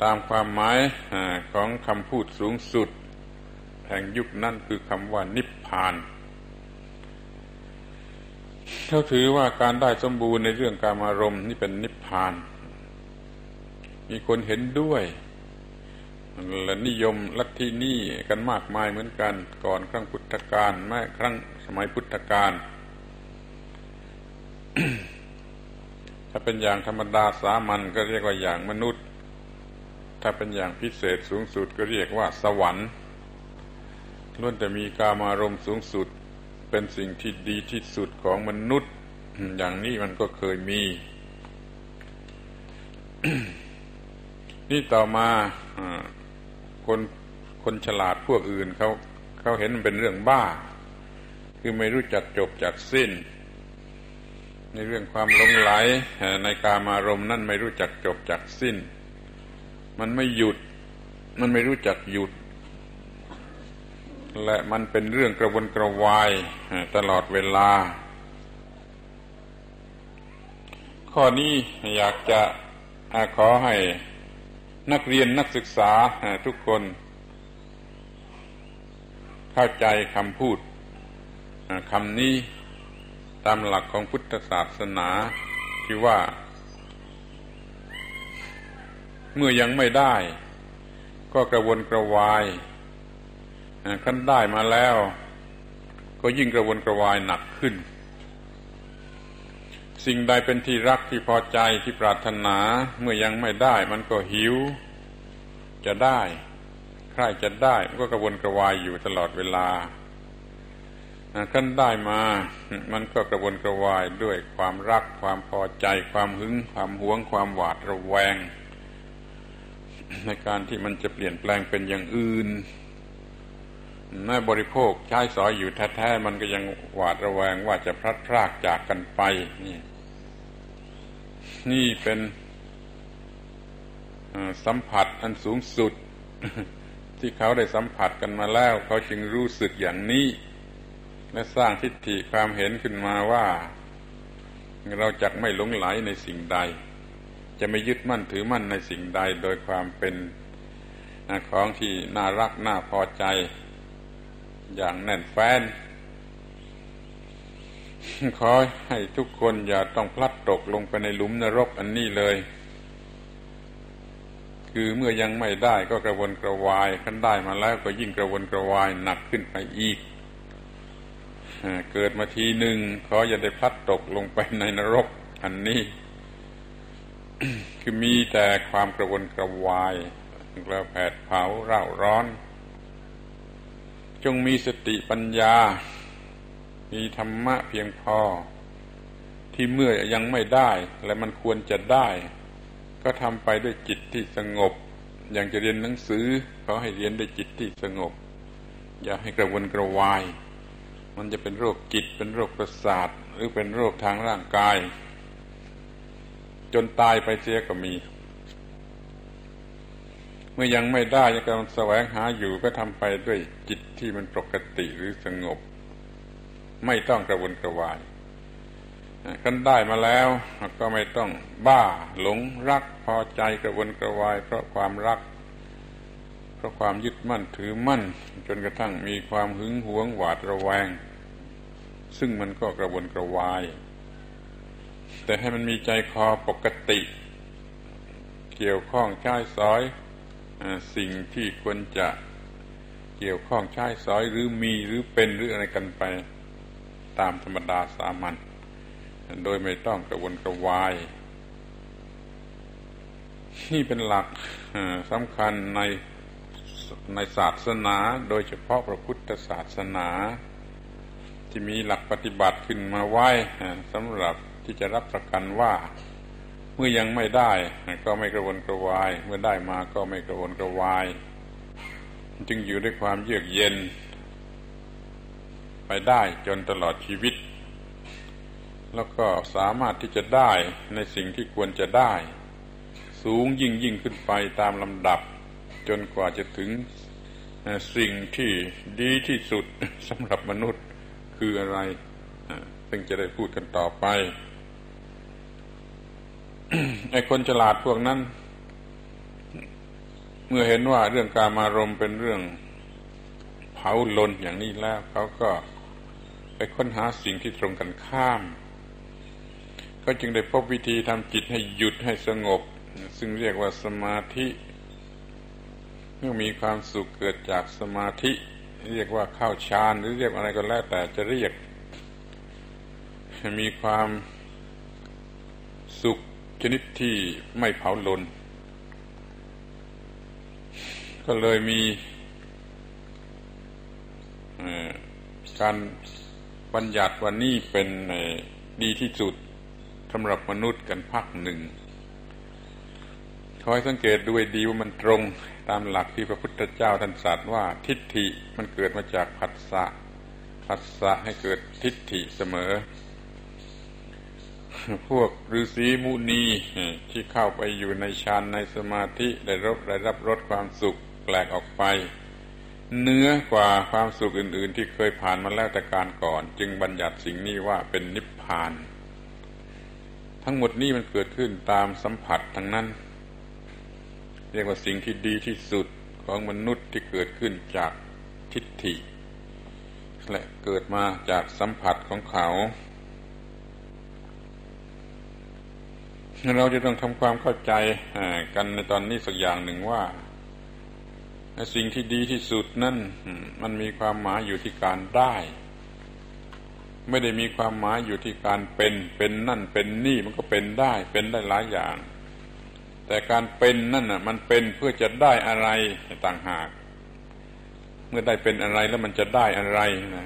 ตามความหมายของคำพูดสูงสุด แห่งยุคนั้นคือคำว่านิพพานเขาถือว่าการได้สมบูรณ์ในเรื่องการอารมณ์นี่เป็นนิพพาน มีคนเห็นด้วยและนิยมลัทธินี้กันมากมายเหมือนกัน ก่อนครั้งพุทธกาลแม้ครั้งสมัยพุทธกาลถ้าเป็นอย่างธรรมดาสามัญก็เรียกว่าอย่างมนุษย์ ถ้าเป็นอย่างพิเศษสูงสุดก็เรียกว่าสวรรค์ล้วนแต่มีกามารมณ์สูงสุด เป็นสิ่งที่ดีที่สุดของมนุษย์ อย่างนี้มันก็เคยมี นี่ต่อมาคนคนฉลาดพวกอื่นเขาเขาเห็นเป็นเรื่องบ้า คือไม่รู้จักจบจากสิ้น ในเรื่องความหลงไหลในกามารมณ์นั่นไม่รู้จักจบจากสิ้น มันไม่หยุด มันไม่รู้จักหยุด และมันเป็นเรื่องกระวนกระวายตลอดเวลา ข้อนี้อยากจะขอให้ นักเรียนนักศึกษาทุกคน เข้าใจคำพูดคำนี้ตามหลักของพุทธศาสนาที่ว่า เมื่อยังไม่ได้ ก็กระวนกระวายขั้นได้มาแล้ว ก็ยิ่งกระวนกระวายหนักขึ้น สิ่งใดเป็นที่รักที่พอใจที่ปรารถนาเมื่อยังไม่ได้ มันก็หิว จะได้ใครจะได้มันก็กระวนกระวายอยู่ตลอดเวลาขั้นได้มา มันก็กระวนกระวายด้วยความรักความพอใจ ความหึง ความหวง ความหวาดระแวง ในการที่มันจะเปลี่ยนแปลงเป็นอย่างอื่นแม่บริโภคใช้สอยอยู่แท้ๆมันก็ยังหวาดระแวงว่าจะพลัดพรากจากกันไปนี่ นี่เป็นสัมผัสอันสูงสุด ที่เขาได้สัมผัสกันมาแล้ว เขาจึงรู้สึกอย่างนี้ และสร้างทิฏฐิความเห็นขึ้นมาว่า เราจะไม่หลงไหลในสิ่งใด จะไม่ยึดมั่นถือมั่นในสิ่งใดโดยความเป็นของที่น่ารักน่าพอใจ อย่างแน่นแฟ้น ขอให้ทุกคนอย่าต้องพลัดตกลงไปในหลุมนรกอันนี้เลย คือเมื่อยังไม่ได้ก็กระวนกระวายขั้นได้มาแล้วก็ยิ่งกระวนกระวายหนักขึ้นไปอีก เกิดมาทีหนึ่งขออย่าได้พลัดตกลงไปในนรกอันนี้ คือมีแต่ความกระวนกระวายกระแผดเผาเร่าร้อน จงมีสติปัญญา มีธรรมะเพียงพอ ที่เมื่อยังไม่ได้ และมันควรจะได้ ก็ทำไปด้วยจิตที่สงบ อย่างจะเรียนหนังสือเขาให้เรียนด้วยจิตที่สงบ อย่าให้กระวนกระวาย มันจะเป็นโรคจิตเป็นโรคประสาท หรือเป็นโรคทางร่างกาย จนตายไปเสียก็มี เมื่อยังไม่ได้ยังกำลังแสวงหาอยู่ก็ทำไปด้วยจิตที่มันปกติหรือสงบ ไม่ต้องกระวนกระวายกันได้มาแล้วก็ไม่ต้องบ้าหลงรักพอใจกระวนกระวาย เพราะความรัก เพราะความยึดมั่นถือมั่น จนกระทั่งมีความหึงหวงหวาดระแวง ซึ่งมันก็กระวนกระวาย แต่ให้มันมีใจคอปกติ เกี่ยวข้องใช้สอยสิ่งที่ควรจะเกี่ยวข้องใช้สอยหรือมีหรือเป็นหรืออะไรกันไป ตามธรรมดาสามัญโดยไม่ต้องกระวนกระวายนี่เป็นหลักสำคัญในในศาสนา โดยเฉพาะพระพุทธศาสนา ที่มีหลักปฏิบัติขึ้นมาไว้สำหรับที่จะรับประกันว่า เมื่อยังไม่ได้ก็ไม่กระวนกระวาย เมื่อได้มาก็ไม่กระวนกระวาย จึงอยู่ด้วยความเยือกเย็น ไปได้จนตลอดชีวิต แล้วก็สามารถที่จะได้ในสิ่งที่ควรจะได้ สูงยิ่งยิ่งขึ้นไปตามลำดับ จนกว่าจะถึงสิ่งที่ดีที่สุดสำหรับมนุษย์คืออะไรซึ่งจะได้พูดกันต่อไปไอ้คนฉลาดพวกนั้น เมื่อเห็นว่าเรื่องการมารมเป็นเรื่องเผาลนอย่างนี้แล้วเขาก็ ไปค้นหาสิ่งที่ตรงกันข้าม ก็จึงได้พบวิธีทำจิตให้หยุดให้สงบ ซึ่งเรียกว่าสมาธิเมื่อมีความสุขเกิดจากสมาธิ เรียกว่าเข้าฌานหรือเรียกอะไรก็แล้วแต่จะเรียก มีความสุขชนิดที่ไม่เผาลน ก็เลยมีการ บัญญัติวันนี้เป็นดีที่สุดสำหรับมนุษย์กันพักหนึ่งคอยสังเกตด้วยดีว่ามันตรงตามหลักที่พระพุทธเจ้าท่านตรัสว่าทิฏฐิมันเกิดมาจากผัสสะผัสสะให้เกิดทิฏฐิเสมอ พวกฤาษีมุนีที่เข้าไปอยู่ในฌานในสมาธิได้รับได้รับรสความสุขแปลกออกไป เนื้อกว่าความสุขอื่น ๆ ที่เคยผ่านมาแล้วแต่การก่อน จึงบัญญัติสิ่งนี้ว่าเป็นนิพพาน ทั้งหมดนี้มันเกิดขึ้นตามสัมผัสทั้งนั้น เรียกว่าสิ่งที่ดีที่สุดของมนุษย์ที่เกิดขึ้นจากทิฏฐิและเกิดมาจากสัมผัสของเขา เราจะต้องทำความเข้าใจกันในตอนนี้สักอย่างหนึ่งว่า สิ่งที่ดีที่สุดนั่นมันมีความหมายอยู่ที่การได้ ไม่ได้มีความหมายอยู่ที่การเป็น เป็นนั่นเป็นนี่มันก็เป็นได้ เป็นได้หลายอย่าง แต่การเป็นนั่นน่ะ มันเป็นเพื่อจะได้อะไรต่างหาก เมื่อได้เป็นอะไรแล้วมันจะได้อะไรนะ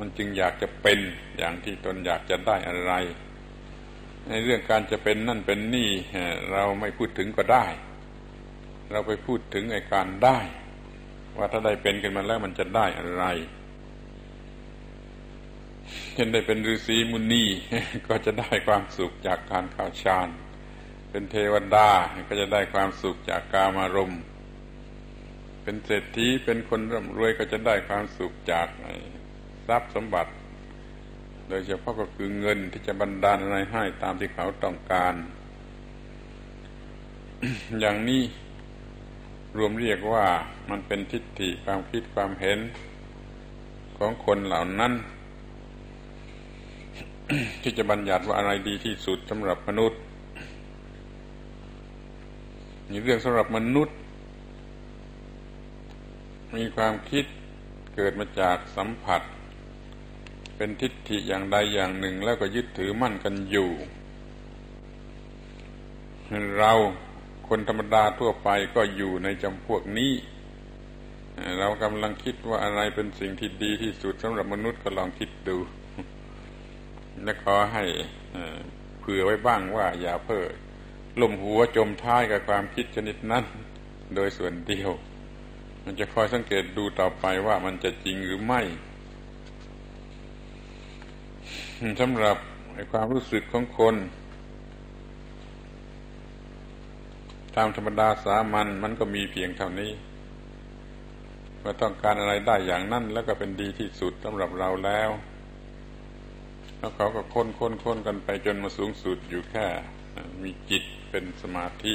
มันจึงอยากจะเป็นอย่างที่ตนอยากจะได้อะไร ในเรื่องการจะเป็นนั่นเป็นนี่เราไม่พูดถึงก็ได้ เราไปพูดถึงไอ้การได้ ว่าถ้าได้เป็นกันมาแล้วมันจะได้อะไรเช่นได้เป็นฤาษีมุนีก็จะได้ความสุขจากการเข้าฌาน เป็นเทวดาก็จะได้ความสุขจากกามารมณ์ เป็นเศรษฐีเป็นคนร่ำรวยก็จะได้ความสุขจากทรัพย์สมบัติ โดยเฉพาะก็คือเงินที่จะบรรดาลอะไรให้ตามที่เขาต้องการ อย่างนี้ รวมเรียกว่ามันเป็นทิฏฐิความคิดความเห็นของคนเหล่านั้น ที่จะบัญญัติว่าอะไรดีที่สุดสำหรับมนุษย์มีเรื่องสำหรับมนุษย์ มีความคิดเกิดมาจากสัมผัส เป็นทิฏฐิอย่างใดอย่างหนึ่งแล้วก็ยึดถือมั่นกันอยู่ เรา คนธรรมดาทั่วไปก็อยู่ในจำพวกนี้ เรากำลังคิดว่าอะไรเป็นสิ่งที่ดีที่สุดสำหรับมนุษย์ก็ลองคิดดู และขอให้เผื่อไว้บ้างว่าอย่าเพ้อล่มหัวจมท้ายกับความคิดชนิดนั้น โดยส่วนเดียว มันจะคอยสังเกตดูต่อไปว่ามันจะจริงหรือไม่สำหรับความรู้สึกของคน ตามธรรมดาสามัญมันก็มีเพียงเท่านี้เมื่อต้องการอะไรได้อย่างนั้นแล้วก็เป็นดีที่สุดสำหรับเราแล้ว แล้วเขาก็ค้นค้นค้นกันไปจนมาสูงสุดอยู่แค่มีจิตเป็นสมาธิ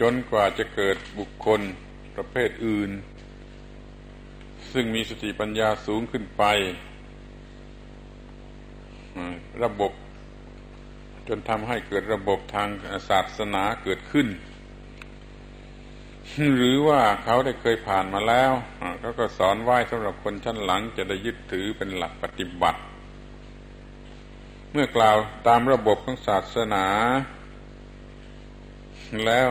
จนกว่าจะเกิดบุคคลประเภทอื่น ซึ่งมีสติปัญญาสูงขึ้นไประบบ จนทำให้เกิดระบบทางศาสนาเกิดขึ้น หรือว่าเขาได้เคยผ่านมาแล้วเขาก็สอนไหว้สำหรับคนชั้นหลังจะได้ยึดถือเป็นหลักปฏิบัติ เมื่อกล่าวตามระบบของศาสนา แล้ว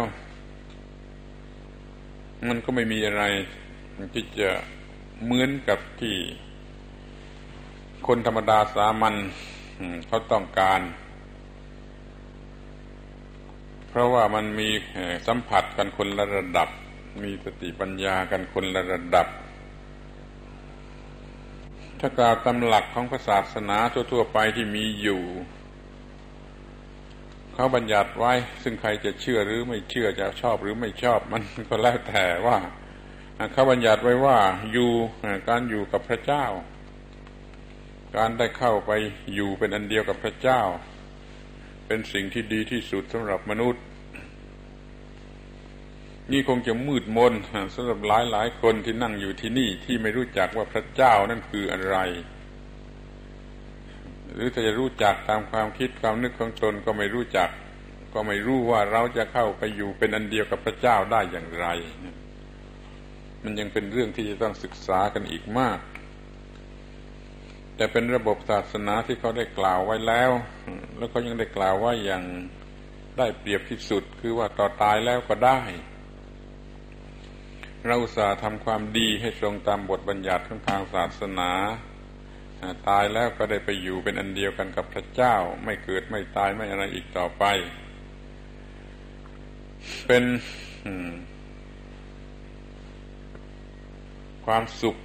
มันก็ไม่มีอะไรที่จะเหมือนกับที่คนธรรมดาสามัญเขาต้องการ เพราะว่ามันมีสัมผัสกันคนละระดับ มีสติปัญญากันคนละระดับ ถ้ากล่าวตำหลักของศาสนาทั่วๆไปที่มีอยู่ เขาบัญญัติไว้ ซึ่งใครจะเชื่อหรือไม่เชื่อจะชอบหรือไม่ชอบมันก็แล้วแต่ว่าเขาบัญญัติไว้ว่าอยู่การอยู่กับพระเจ้า การได้เข้าไปอยู่เป็นอันเดียวกับพระเจ้า เป็นสิ่งที่ดีที่สุดสำหรับมนุษย์ นี่คงจะมืดมนสำหรับหลายหลายคนที่นั่งอยู่ที่นี่ที่ไม่รู้จักว่าพระเจ้านั่นคืออะไร หรือถ้าจะรู้จักตามความคิดความนึกของตนก็ไม่รู้จัก ก็ไม่รู้ว่าเราจะเข้าไปอยู่เป็นอันเดียวกับพระเจ้าได้อย่างไร มันยังเป็นเรื่องที่จะต้องศึกษากันอีกมาก แต่เป็นระบบศาสนาที่เขาได้กล่าวไว้แล้ว แล้วเขายังได้กล่าวว่าอย่างได้เปรียบที่สุดคือว่าต่อตายแล้วก็ได้ เราสาทำความดีให้ตรงตามบทบัญญัติของทางศาสนา ตายแล้วก็ได้ไปอยู่เป็นอันเดียวกันกับพระเจ้า ไม่เกิดไม่ตายไม่อะไรอีกต่อไป เป็นความสุข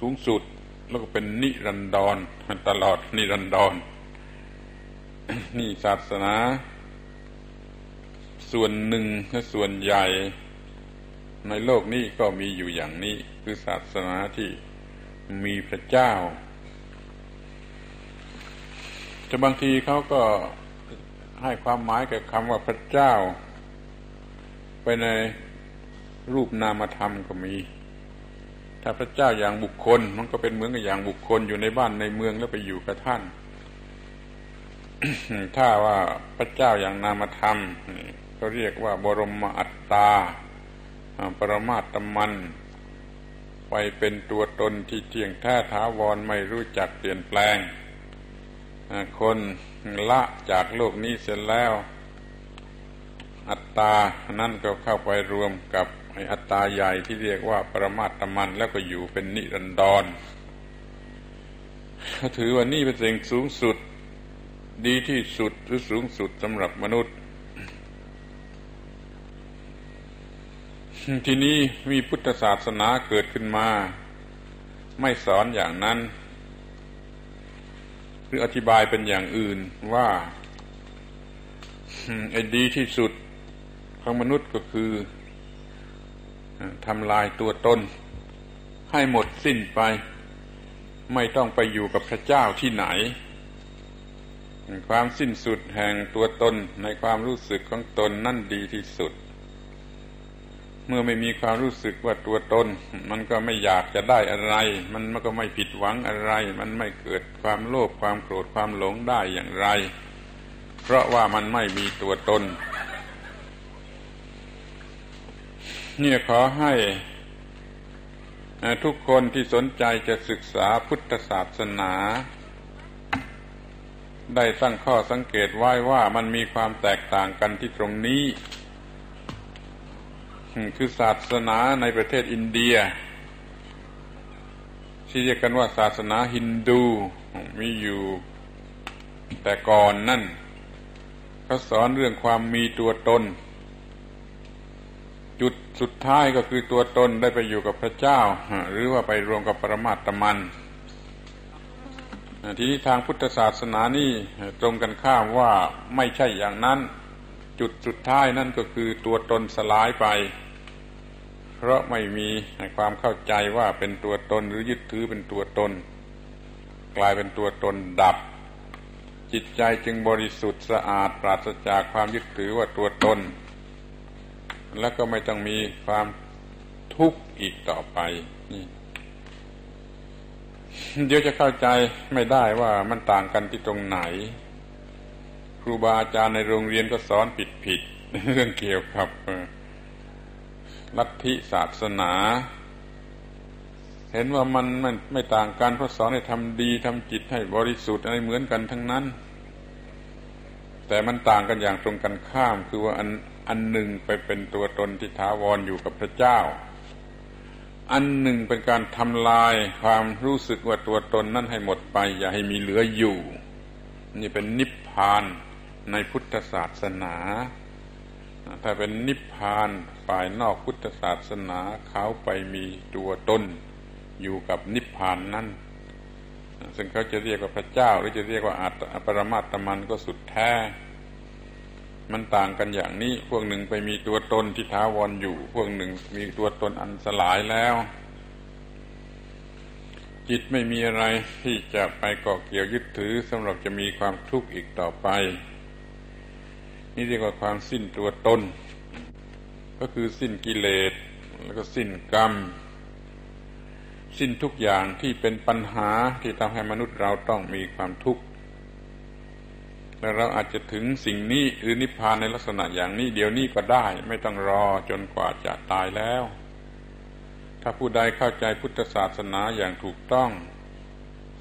สูงสุด แล้วก็เป็นนิรันดรตลอดนิรันดร นี่ศาสนา ส่วนหนึ่งและส่วนใหญ่ ในโลกนี้ก็มีอยู่อย่างนี้ คือศาสนาที่มีพระเจ้าแต่บางทีเขาก็ให้ความหมายกับคำว่าพระเจ้า ไปในรูปนามธรรมก็มี ถ้าพระเจ้าอย่างบุคคล มันก็เป็นเหมือนกับอย่างบุคคลอยู่ในบ้านในเมืองแล้วไปอยู่กับท่าน ถ้าว่าพระเจ้าอย่างนามธรรมเขาเรียกว่าบรมอัตตา ปรมาตมัน ไปเป็นตัวตนที่เที่ยงแท้ถาวรไม่รู้จักเปลี่ยนแปลง คนละจากโลกนี้เสร็จแล้ว อัตตา นั่นก็เข้าไปรวมกับ ไออัตตาใหญ่ที่เรียกว่าปรมาตมันแล้วก็อยู่เป็นนิรันดรถือว่านี่เป็นสิ่งสูงสุด ดีที่สุดหรือสูงสุดสำหรับมนุษย์ ที่นี้มีพุทธศาสนาเกิดขึ้นมา ไม่สอนอย่างนั้น หรืออธิบายเป็นอย่างอื่นว่าไอ้ดีที่สุดของมนุษย์ก็คือ ทำลายตัวตน ให้หมดสิ้นไป ไม่ต้องไปอยู่กับพระเจ้าที่ไหน ความสิ้นสุดแห่งตัวตนในความรู้สึกของตนนั่นดีที่สุด เมื่อไม่มีความรู้สึกว่าตัวตน มันก็ไม่อยากจะได้อะไร มันก็ไม่ผิดหวังอะไร มันไม่เกิดความโลภความโกรธความหลงได้อย่างไร เพราะว่ามันไม่มีตัวตน เนี่ยขอให้ทุกคนที่สนใจจะศึกษาพุทธศาสนา ได้ตั้งข้อสังเกตไว้ว่ามันมีความแตกต่างกันที่ตรงนี้ คือศาสนาในประเทศอินเดีย ที่เรียกกันว่าศาสนาฮินดู มีอยู่ แต่ก่อนนั่นเขาสอนเรื่องความมีตัวตน จุดสุดท้ายก็คือตัวตนได้ไปอยู่กับพระเจ้า หรือว่าไปรวมกับปรมาตมัน ทีนี้ทางพุทธศาสนานี่ตรงกันข้ามว่าไม่ใช่อย่างนั้น จุดสุดท้ายนั่นก็คือตัวตนสลายไป เพราะไม่มีความเข้าใจว่าเป็นตัวตนหรือยึดถือเป็นตัวตน กลายเป็นตัวตนดับ จิตใจจึงบริสุทธิ์สะอาดปราศจากความยึดถือว่าตัวตน แล้วก็ไม่ต้องมีความทุกข์อีกต่อไปนี่เดี๋ยวจะเข้าใจไม่ได้ว่ามันต่างกันที่ตรงไหน ครูบาอาจารย์ในโรงเรียนก็สอนผิดผิดเรื่องเกี่ยวกับลัทธิศาสนา เห็นว่ามันมันไม่ต่างกันเพราะสอนให้ทำดีทำจิตให้บริสุทธิ์อะไรเหมือนกันทั้งนั้น แต่มันต่างกันอย่างตรงกันข้าม คือว่าอัน อันหนึ่งไปเป็นตัวตนที่ถาวรออยู่กับพระเจ้า อันหนึ่งเป็นการทำลายความรู้สึกว่าตัวตนนั่นให้หมดไป อย่าให้มีเหลืออยู่ นี่เป็นนิพพานในพุทธศาสนา ถ้าเป็นนิพพานฝ่ายนอกพุทธศาสนาเขาไปมีตัวตนอยู่กับนิพพานนั่นซึ่งเขาจะเรียกว่าพระเจ้า หรือจะเรียกว่าอัปรมาตมันก็สุดแท้ มันต่างกันอย่างนี้ พวกหนึ่งไปมีตัวตนที่ท้าวรออยู่ พวกหนึ่งมีตัวตนอันสลายแล้ว จิตไม่มีอะไรที่จะไปเกาะเกี่ยวยึดถือสำหรับจะมีความทุกข์อีกต่อไป นี่เรียกว่าความสิ้นตัวตน ก็คือสิ้นกิเลสแล้วก็สิ้นกรรม สิ้นทุกอย่างที่เป็นปัญหาที่ทำให้มนุษย์เราต้องมีความทุกข์ และเราอาจจะถึงสิ่งนี้หรือนิพพานในลักษณะอย่างนี้ เดี๋ยวนี้ก็ได้ ไม่ต้องรอจนกว่าจะตายแล้ว ถ้าผู้ใดเข้าใจพุทธศาสนาอย่างถูกต้อง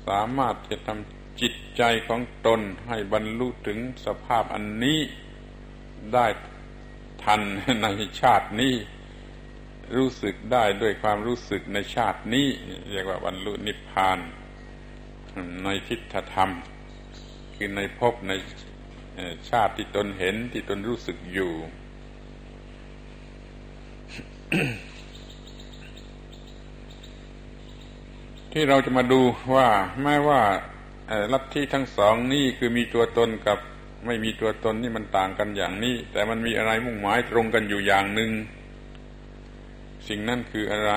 สามารถจะทำจิตใจของตนให้บรรลุถึงสภาพอันนี้ได้ทันในชาตินี้รู้สึกได้ด้วยความรู้สึกในชาตินี้ เรียกว่าบรรลุนิพพาน ในทิฏฐธรรม คือในภพในชาติที่ตนเห็นที่ตนรู้สึกอยู่ ที่เราจะมาดูว่าแม้ว่าลัทธิทั้งสองนี่คือมีตัวตนกับไม่มีตัวตนนี่มันต่างกันอย่างนี้ แต่มันมีอะไรมุ่งหมายตรงกันอยู่อย่างหนึ่งสิ่งนั้นคืออะไร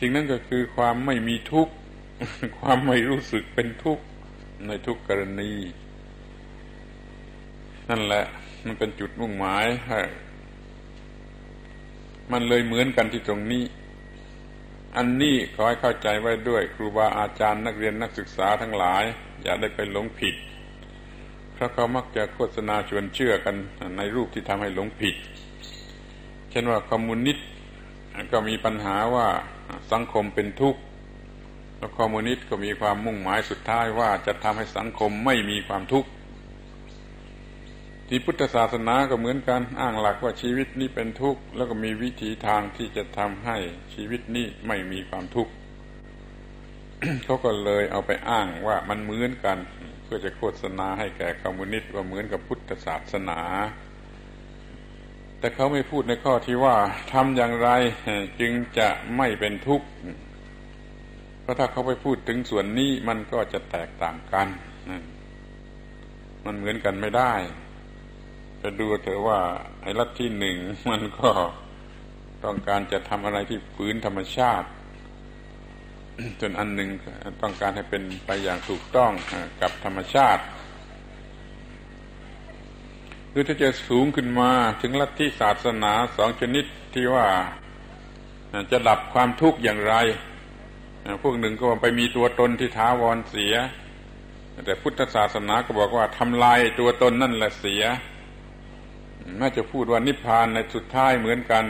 สิ่งนั้นก็คือความไม่มีทุกข์ ความไม่รู้สึกเป็นทุกข์ ในทุกกรณี นั่นแหละ มันเป็นจุดมุ่งหมายมันเลยเหมือนกันที่ตรงนี้ อันนี้ขอให้เข้าใจไว้ด้วย ครูบาอาจารย์นักเรียนนักศึกษาทั้งหลาย อย่าได้ไปหลงผิด เพราะเขามักจะโฆษณาชวนเชื่อกันในรูปที่ทำให้หลงผิด เช่นว่าคอมมิวนิสต์ก็มีปัญหาว่าสังคมเป็นทุกข์ แล้วคอมมิวนิสต์ก็มีความมุ่งหมายสุดท้ายว่าจะทำให้สังคมไม่มีความทุกข์ที่พุทธศาสนาก็เหมือนกันอ้างหลักว่าชีวิตนี้เป็นทุกข์ แล้วก็มีวิธีทางที่จะทำให้ชีวิตนี้ไม่มีความทุกข์เขาก็เลยเอาไปอ้างว่ามันเหมือนกัน เพื่อจะโฆษณาให้แก่คอมมิวนิสต์ว่าเหมือนกับพุทธศาสนา แต่เขาไม่พูดในข้อที่ว่าทำอย่างไรจึงจะไม่เป็นทุกข์ เพราะถ้าเขาไปพูดถึงส่วนนี้มันก็จะแตกต่างกันมันเหมือนกันไม่ได้จะดูเถอะว่าไอ้ลัทธิหนึ่งมันก็ต้องการจะทำอะไรที่ฝืนธรรมชาติ จนอันหนึ่งต้องการให้เป็นไปอย่างถูกต้องกับธรรมชาติหรือถ้าจะสูงขึ้นมาถึงลัทธิศาสนาสองชนิดที่ว่าจะดับความทุกข์อย่างไร พวกหนึ่งก็ไปมีตัวตนที่ท้าวรเสีย แต่พุทธศาสนาก็บอกว่าทำลายตัวตนนั่นแหละเสียน่าจะพูดว่านิพพานในสุดท้ายเหมือนกัน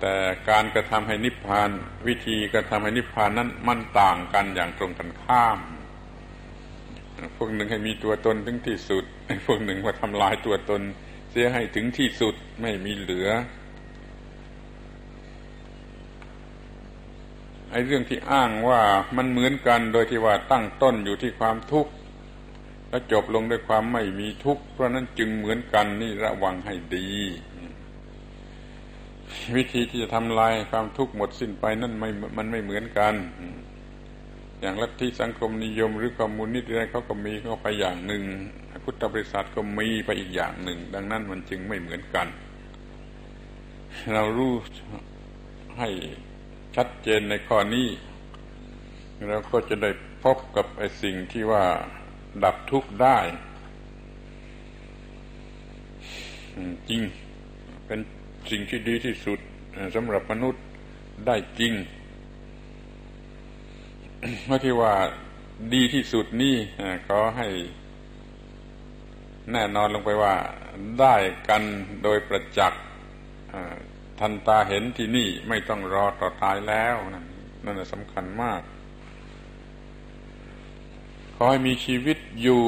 แต่การกระทำให้นิพพาน วิธีกระทำให้นิพพานนั้นมันต่างกันอย่างตรงกันข้าม พวกหนึ่งให้มีตัวตนถึงที่สุดพวกหนึ่งว่าทำลายตัวตน เสียให้ถึงที่สุดไม่มีเหลือไอ้เรื่องที่อ้างว่ามันเหมือนกันโดยที่ว่าตั้งต้นอยู่ที่ความทุกข์แล้วจบลงด้วยความไม่มีทุกข์เพราะนั้นจึงเหมือนกันนี่ระวังให้ดี วิธีที่จะทำลายความทุกข์หมดสิ้นไปนั่นไม่มันไม่เหมือนกัน อย่างลัทธิสังคมนิยมหรือคอมมูนิสต์อะไรเขาก็มีเขาไปอย่างหนึ่งพุทธบริษัทก็มีไปอีกอย่างหนึ่ง ดังนั้นมันจึงไม่เหมือนกัน เรารู้ให้ ชัดเจนในข้อนี้เราก็จะได้พบกับไอ้สิ่งที่ว่าดับทุกข์ได้ จริง เป็นสิ่งที่ดีที่สุดสำหรับมนุษย์ได้จริงเมื่อที่ว่าดีที่สุดนี่ขอให้แน่นอนลงไปว่าได้กันโดยประจักษ์ ทันตาเห็นที่นี่ไม่ต้องรอต่อตายแล้วนั่นสำคัญมากขอให้มีชีวิตอยู่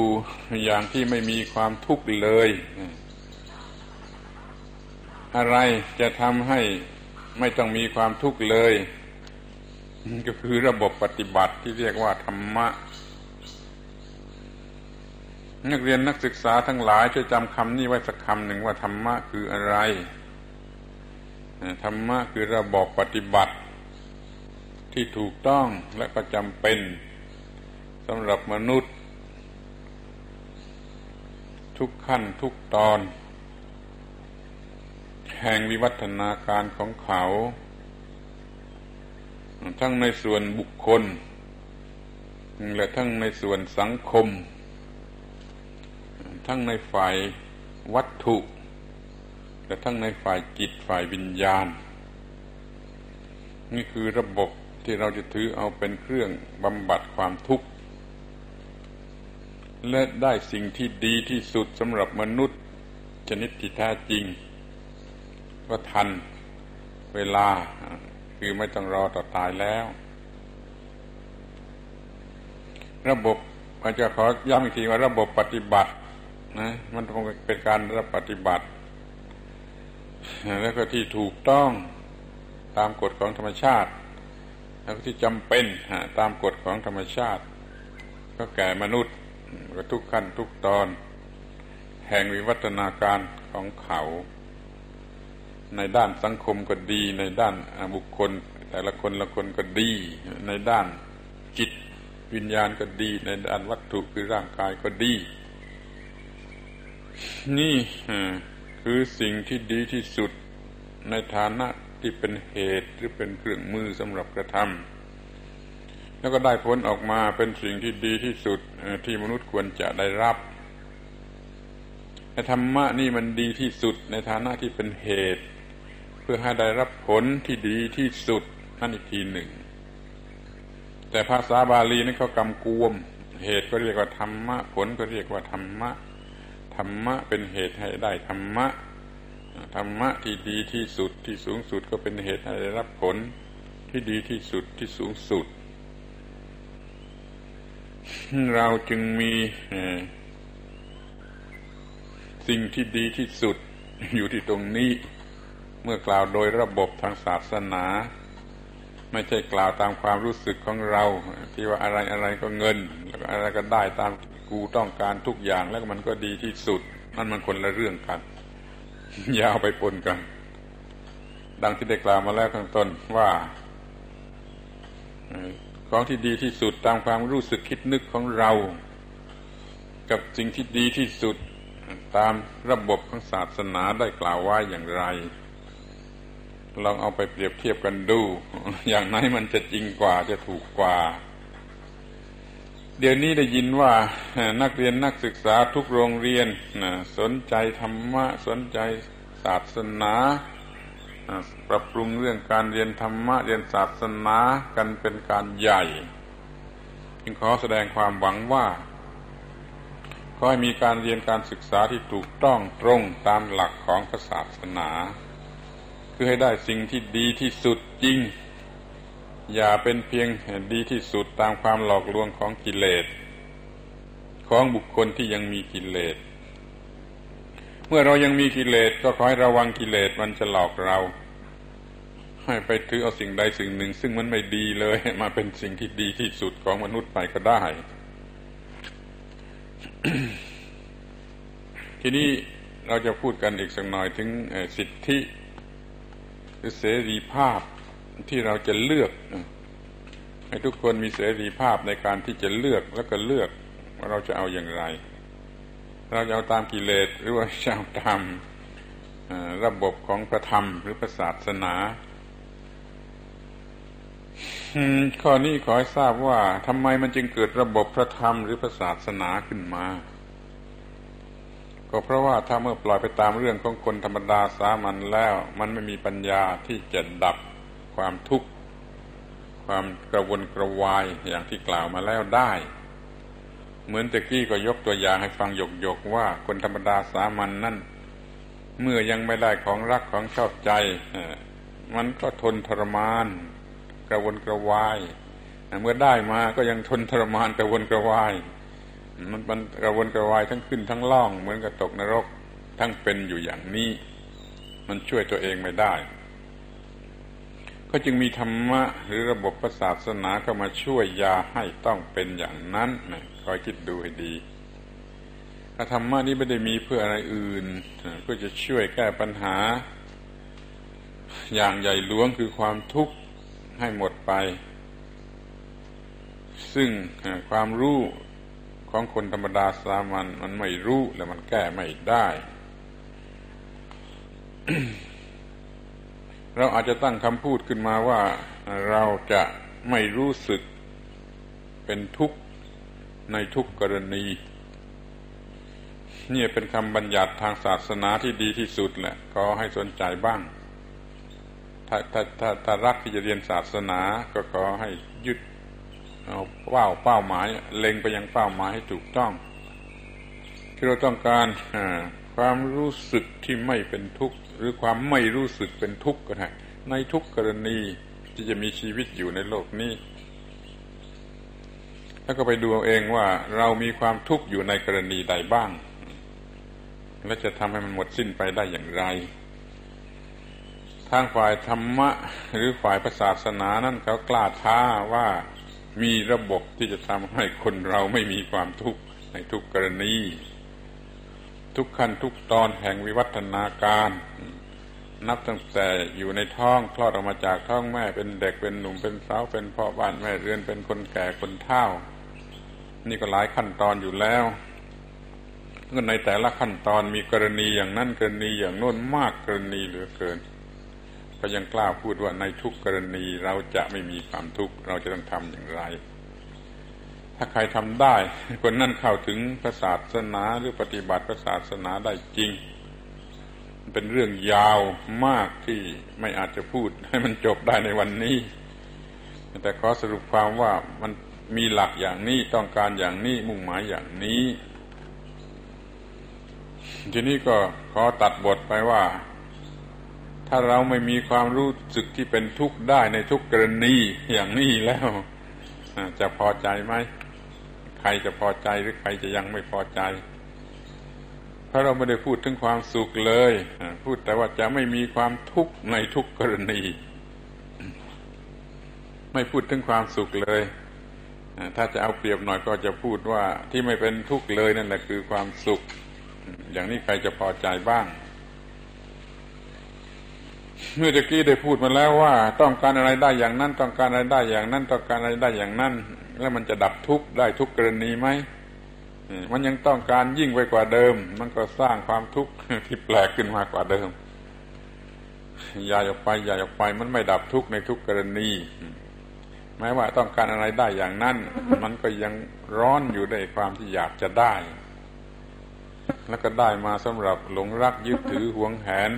อย่างที่ไม่มีความทุกข์เลย อะไรจะทำให้ไม่ต้องมีความทุกข์เลย ก็คือระบบปฏิบัติที่เรียกว่าธรรมะ นักเรียนนักศึกษาทั้งหลายช่วยจำคำนี้ไว้สักคำหนึ่งว่าธรรมะคืออะไร ธรรมะคือระบบปฏิบัติ ที่ถูกต้องและก็จำเป็นสำหรับมนุษย์ ทุกขั้นทุกตอน แห่งวิวัฒนาการของเขา ทั้งในส่วนบุคคล และทั้งในส่วนสังคม ทั้งในฝ่ายวัตถุ แต่ทั้งในฝ่ายจิตฝ่ายวิญญาณ นี่คือระบบที่เราจะถือเอาเป็นเครื่องบำบัดความทุกข์ และได้สิ่งที่ดีที่สุดสำหรับมนุษย์ ชนิดที่แท้จริงก็ทันเวลาคือไม่ต้องรอต่อตายแล้ว ระบบอาจจะขอย้ำอีกทีว่าระบบปฏิบัตินะมันคงเป็นการรับปฏิบัติ แล้วก็ที่ถูกต้องตามกฎของธรรมชาติ แล้วก็ที่จำเป็นตามกฎของธรรมชาติ ก็แก่มนุษย์ก็ทุกขั้นทุกตอน แห่งวิวัฒนาการของเขา ในด้านสังคมก็ดี ในด้านบุคคล แต่ละคนละคนก็ดี ในด้านจิตวิญญาณก็ดี ในด้านวัตถุคือร่างกายก็ดี นี่ คือสิ่งที่ดีที่สุดในฐานะที่เป็นเหตุหรือเป็นเครื่องมือสำหรับกระทำแล้วก็ได้ผลออกมาเป็นสิ่งที่ดีที่สุดที่มนุษย์ควรจะได้รับธรรมะนี่มันดีที่สุดในฐานะที่เป็นเหตุ เพื่อให้ได้รับผลที่ดีที่สุดนั่นอีกทีหนึ่ง แต่ภาษาบาลีนั้นเขากำกวม เหตุก็เรียกว่าธรรมะ ผลก็เรียกว่าธรรมะ ธรรมะ เป็นเหตุให้ได้ธรรมะธรรมะที่ดีที่สุดที่สูงสุดก็เป็นเหตุให้ได้รับผลที่ดีที่สุดที่สูงสุด เราจึงมีสิ่งที่ดีที่สุดอยู่ที่ตรงนี้ เมื่อกล่าวโดยระบบทางศาสนา ไม่ใช่กล่าวตามความรู้สึกของเรา ที่ว่าอะไรอะไรก็เงิน แล้วอะไรก็ได้ตาม กูต้องการทุกอย่างแล้วมันก็ดีที่สุด นั่นมันคนละเรื่องกัน ยาวไปปนกัน ดังที่ได้กล่าวมาแล้วข้างต้นว่าของที่ดีที่สุดตามความรู้สึกคิดนึกของเรา กับสิ่งที่ดีที่สุดตามระบบของศาสนาได้กล่าวว่าอย่างไร ลองเอาไปเปรียบเทียบกันดู อย่างไหนมันจะจริงกว่าจะถูกกว่า เดี๋ยวนี้ได้ยินว่านักเรียนนักศึกษาทุกโรงเรียนสนใจธรรมะ สนใจศาสนาปรับปรุงเรื่องการเรียนธรรมะ เรียนศาสนากันเป็นการใหญ่ จึงขอแสดงความหวังว่าขอให้มีการเรียนการศึกษาที่ถูกต้องตรงตามหลักของศาสนา คือให้ได้สิ่งที่ดีที่สุดจริง อย่าเป็นเพียงดีที่สุดตามความหลอกลวงของกิเลส ของบุคคลที่ยังมีกิเลส เมื่อเรายังมีกิเลสก็ขอให้ระวังกิเลสมันจะหลอกเรา ให้ไปถือเอาสิ่งใดสิ่งหนึ่ง ซึ่งมันไม่ดีเลย มาเป็นสิ่งที่ดีที่สุดของมนุษย์ไปก็ได้ ทีนี้เราจะพูดกันอีกสักหน่อยถึงสิทธิหรือเสรีภาพ ที่เราจะเลือกให้ทุกคนมีเสรีภาพในการที่จะเลือกแล้วก็เลือกว่าเราจะเอาอย่างไร เราจะเอาตามกิเลสหรือว่าจะเอาตามระบบของพระธรรมหรือพระศาสนาข้อนี้ขอให้ทราบว่าทำไมมันจึงเกิดระบบพระธรรมหรือพระศาสนาขึ้นมา ก็เพราะว่าถ้าเมื่อปล่อยไปตามเรื่องของคนธรรมดาสามัญแล้ว มันไม่มีปัญญาที่จะดับ ความทุกข์ ความกระวนกระวายอย่างที่กล่าวมาแล้วได้ เหมือนตะกี้ก็ยกตัวอย่างให้ฟังหยกๆว่าคนธรรมดาสามัญนนั่น เมื่อยังไม่ได้ของรักของชอบใจ มันก็ทนทรมาน กระวนกระวาย เมื่อได้มาก็ยังทนทรมานกระวนกระวาย มันมันกระวนกระวายทั้งขึ้นทั้งล่อง เหมือนกับตกนรกทั้งเป็นอยู่อย่างนี้ มันช่วยตัวเองไม่ได้ ก็จึงมีธรรมะหรือระบบศาสนาเข้ามาช่วยยาให้ต้องเป็นอย่างนั้นนะคอยคิดดูให้ดีธรรมะนี้ไม่ได้มีเพื่ออะไรอื่นเพื่อจะช่วยแก้ปัญหา อย่างใหญ่หลวงคือความทุกข์ให้หมดไป ซึ่งความรู้ของคนธรรมดาสามัญมันไม่รู้และมันแก้ไม่ได้ เราอาจจะตั้งคำพูดขึ้นมาว่าเราจะไม่รู้สึกเป็นทุกข์ในทุกกรณี นี่เป็นคำบัญญัติทางศาสนาที่ดีที่สุดแหละขอให้สนใจบ้าง ถ้าถ้าถ้าถ้ารักที่จะเรียนศาสนาก็ขอให้ยึดเอาเป้าเป้าหมาย เล็งไปยังเป้าหมายให้ถูกต้อง ที่เราต้องการ ความรู้สึกที่ไม่เป็นทุกข์ หรือความไม่รู้สึกเป็นทุกข์ก็ได้ในทุกกรณีที่จะมีชีวิตอยู่ในโลกนี้ แล้วก็ไปดูเอาเองว่าเรามีความทุกข์อยู่ในกรณีใดบ้าง และจะทำให้มันหมดสิ้นไปได้อย่างไร ทางฝ่ายธรรมะ หรือฝ่ายศาสนานั้นเขากล้าท้าว่ามีระบบที่จะทำให้คนเราไม่มีความทุกข์ในทุกกรณี ทุกขั้นทุกตอนแห่งวิวัฒนาการ นับตั้งแต่อยู่ในท้องคลอดออกมาจากท้องแม่เป็นเด็กเป็นหนุ่มเป็นสาวเป็นพ่อบ้านแม่เรือนเป็นคนแก่คนเฒ่า นี่ก็หลายขั้นตอนอยู่แล้วก็ในแต่ละขั้นตอนมีกรณีอย่างนั้นกรณีอย่างโน้นมากกรณีเหลือเกิน ก็ยังกล้าพูดว่าในทุกกรณีเราจะไม่มีความทุกข์เราจะต้องทำอย่างไร ถ้าใครทำได้ คนนั่นเข้าถึงพระศาสนาหรือปฏิบัติพระศาสนาได้จริง เป็นเรื่องยาวมากที่ไม่อาจจะพูดให้มันจบได้ในวันนี้ แต่ขอสรุปความว่ามันมีหลักอย่างนี้ต้องการอย่างนี้มุ่งหมายอย่างนี้ทีนี้ก็ขอตัดบทไปว่า ถ้าเราไม่มีความรู้สึกที่เป็นทุกข์ได้ในทุกกรณีอย่างนี้แล้วจะพอใจไหม ใครจะพอใจหรือใครจะยังไม่พอใจ เพราะเราไม่ได้พูดถึงความสุขเลย พูดแต่ว่าจะไม่มีความทุกข์ในทุกกรณี ไม่พูดถึงความสุขเลย ถ้าจะเอาเปรียบหน่อยก็จะพูดว่าที่ไม่เป็นทุกข์เลยนั่นแหละคือความสุข อย่างนี้ใครจะพอใจบ้าง เมื่อตะกี้ได้พูดมาแล้วว่า ต้องการอะไรได้อย่างนั้น ต้องการอะไรได้อย่างนั้น ต้องการอะไรได้อย่างนั้น แล้วมันจะดับทุกข์ได้ทุกกรณีไหมมันยังต้องการยิ่งไปกว่าเดิม มันก็สร้างความทุกข์ที่แปลกขึ้นมากว่าเดิมอย่าออกไปอย่าออกไป มันไม่ดับทุกข์ในทุกกรณีแม้ว่าต้องการอะไรได้อย่างนั้น มันก็ยังร้อนอยู่ในความที่อยากจะได้ แล้วก็ได้มาสำหรับหลงรักยึดถือหวงแหน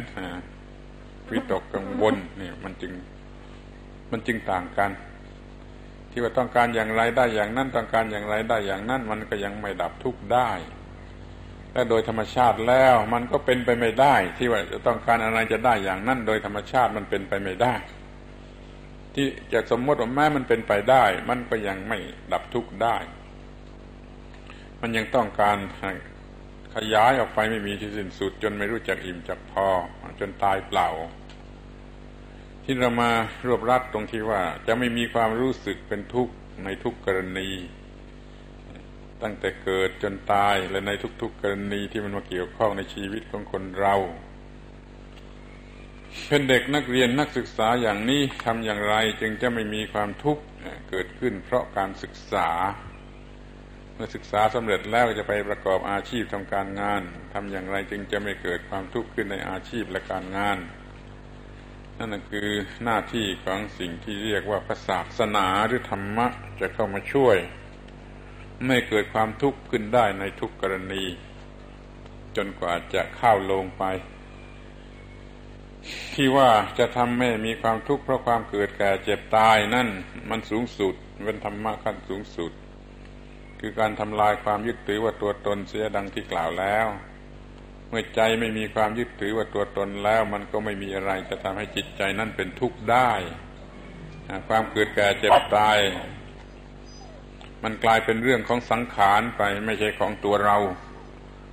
วิตกกังวลนี่มันจึงมันจึงต่างกัน ที่ว่าต้องการอย่างไรได้อย่างนั้น ต้องการอย่างไรได้อย่างนั้น มันก็ยังไม่ดับทุกข์ได้และโดยธรรมชาติแล้วมันก็เป็นไปไม่ได้ ที่ว่าจะต้องการอะไรจะได้อย่างนั้น โดยธรรมชาติมันเป็นไปไม่ได้ ที่จะสมมติว่าแม้มันเป็นไปได้ มันก็ยังไม่ดับทุกข์ได้ มันยังต้องการขยายออกไปไม่มีที่สิ้นสุด จนไม่รู้จักอิ่มจักพอ จนตายเปล่า ที่เรามารวบรัดตรงที่ว่า จะไม่มีความรู้สึกเป็นทุกข์ในทุกกรณี ตั้งแต่เกิดจนตายและในทุกๆกรณีที่มันมาเกี่ยวข้องในชีวิตของคนเราเป็นเด็กนักเรียนนักศึกษาอย่างนี้ทำอย่างไรจึงจะไม่มีความทุกข์เกิดขึ้นเพราะการศึกษา เมื่อศึกษาสำเร็จแล้วจะไปประกอบอาชีพทำการงานทำอย่างไรจึงจะไม่เกิดความทุกข์ขึ้นในอาชีพและการงาน นั่นคือหน้าที่ของสิ่งที่เรียกว่าศาสนาหรือธรรมะจะเข้ามาช่วย ไม่เกิดความทุกข์ขึ้นได้ในทุกกรณี จนกว่าจะเข้าลงไป ที่ว่าจะทำให้มีความทุกข์เพราะความเกิดแก่เจ็บตายนั่นมันสูงสุดเป็นธรรมะขั้นสูงสุด คือการทำลายความยึดถือว่าตัวตนเสียดังที่กล่าวแล้ว เมื่อใจไม่มีความยึดถือว่าตัวตนแล้ว มันก็ไม่มีอะไรจะทำให้จิตใจนั้นเป็นทุกข์ได้ความเกิดแก่เจ็บตาย มันกลายเป็นเรื่องของสังขารไปไม่ใช่ของตัวเรา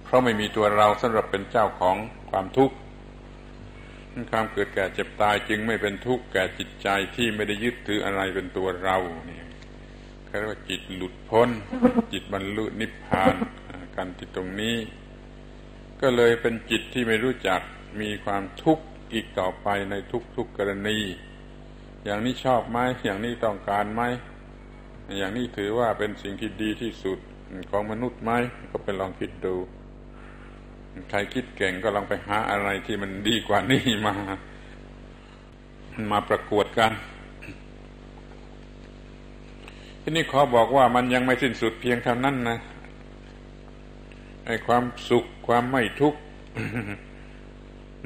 เพราะไม่มีตัวเราสำหรับเป็นเจ้าของความทุกข์ความเกิดแก่เจ็บตายจึงไม่เป็นทุกข์แก่จิตใจที่ไม่ได้ยึดถืออะไรเป็นตัวเราเนี่ยเรียกว่าจิตหลุดพ้น จิตบรรลุนิพพานกันที่ตรงนี้ ก็เลยเป็นจิตที่ไม่รู้จักมีความทุกข์อีกต่อไปในทุกๆกกรณี อย่างนี้ชอบไหมอย่างนี้ต้องการไหมอย่างนี้ถือว่าเป็นสิ่งที่ดีที่สุดของมนุษย์ไหมก็ไปลองคิดดู ใครคิดเก่งก็ลองไปหาอะไรที่มันดีกว่านี้มา มาประกวดกัน ที่นี่ขอบอกว่ามันยังไม่สิ้นสุดเพียงเท่านั้นนะ ไอ้ความสุขความไม่ทุกข์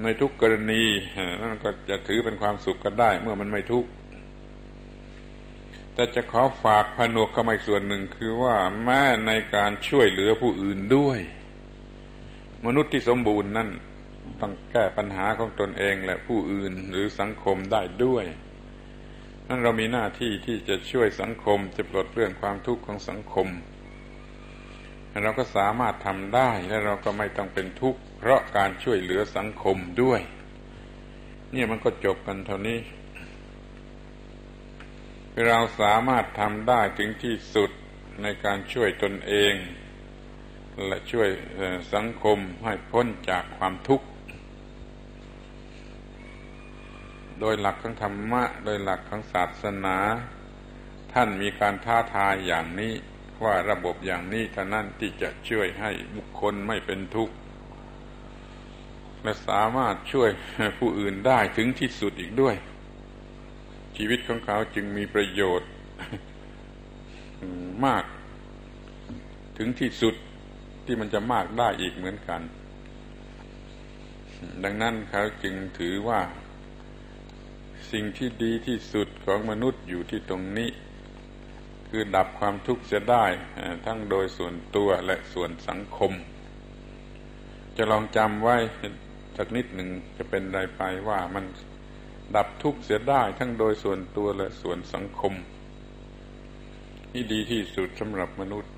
ในทุกกรณีนั่นก็จะถือเป็นความสุขก็ได้ เมื่อมันไม่ทุกข์แต่จะขอฝากผนวกเข้ามาส่วนหนึ่งคือว่าแม้ในการช่วยเหลือผู้อื่นด้วย มนุษย์ที่สมบูรณ์นั่นต้องแก้ปัญหาของตนเองและผู้อื่นหรือสังคมได้ด้วย นั่นเรามีหน้าที่ที่จะช่วยสังคมจะปลดเรื่องความทุกข์ของสังคม เราก็สามารถทำได้และเราก็ไม่ต้องเป็นทุกข์เพราะการช่วยเหลือสังคมด้วย เนี่ยมันก็จบกันเท่านี้ เราสามารถทำได้ถึงที่สุดในการช่วยตนเอง และช่วยสังคมให้พ้นจากความทุกข์ โดยหลักของธรรมะ โดยหลักของศาสนา ท่านมีการท้าทายอย่างนี้ ว่าระบบอย่างนี้เท่านั้นที่จะช่วยให้บุคคลไม่เป็นทุกข์ และสามารถช่วยผู้อื่นได้ถึงที่สุดอีกด้วย ชีวิตของเขาจึงมีประโยชน์มาก ถึงที่สุดที่มันจะมากได้อีกเหมือนกัน ดังนั้นเขาจึงถือว่า สิ่งที่ดีที่สุดของมนุษย์อยู่ที่ตรงนี้ คือดับความทุกข์จะได้ทั้งโดยส่วนตัวและส่วนสังคม จะลองจำไว้สักนิดหนึ่งจะเป็นไรไปว่ามันดับทุกข์เสียได้ทั้งโดยส่วนตัวและส่วนสังคม นี่ดีที่สุดสำหรับมนุษย์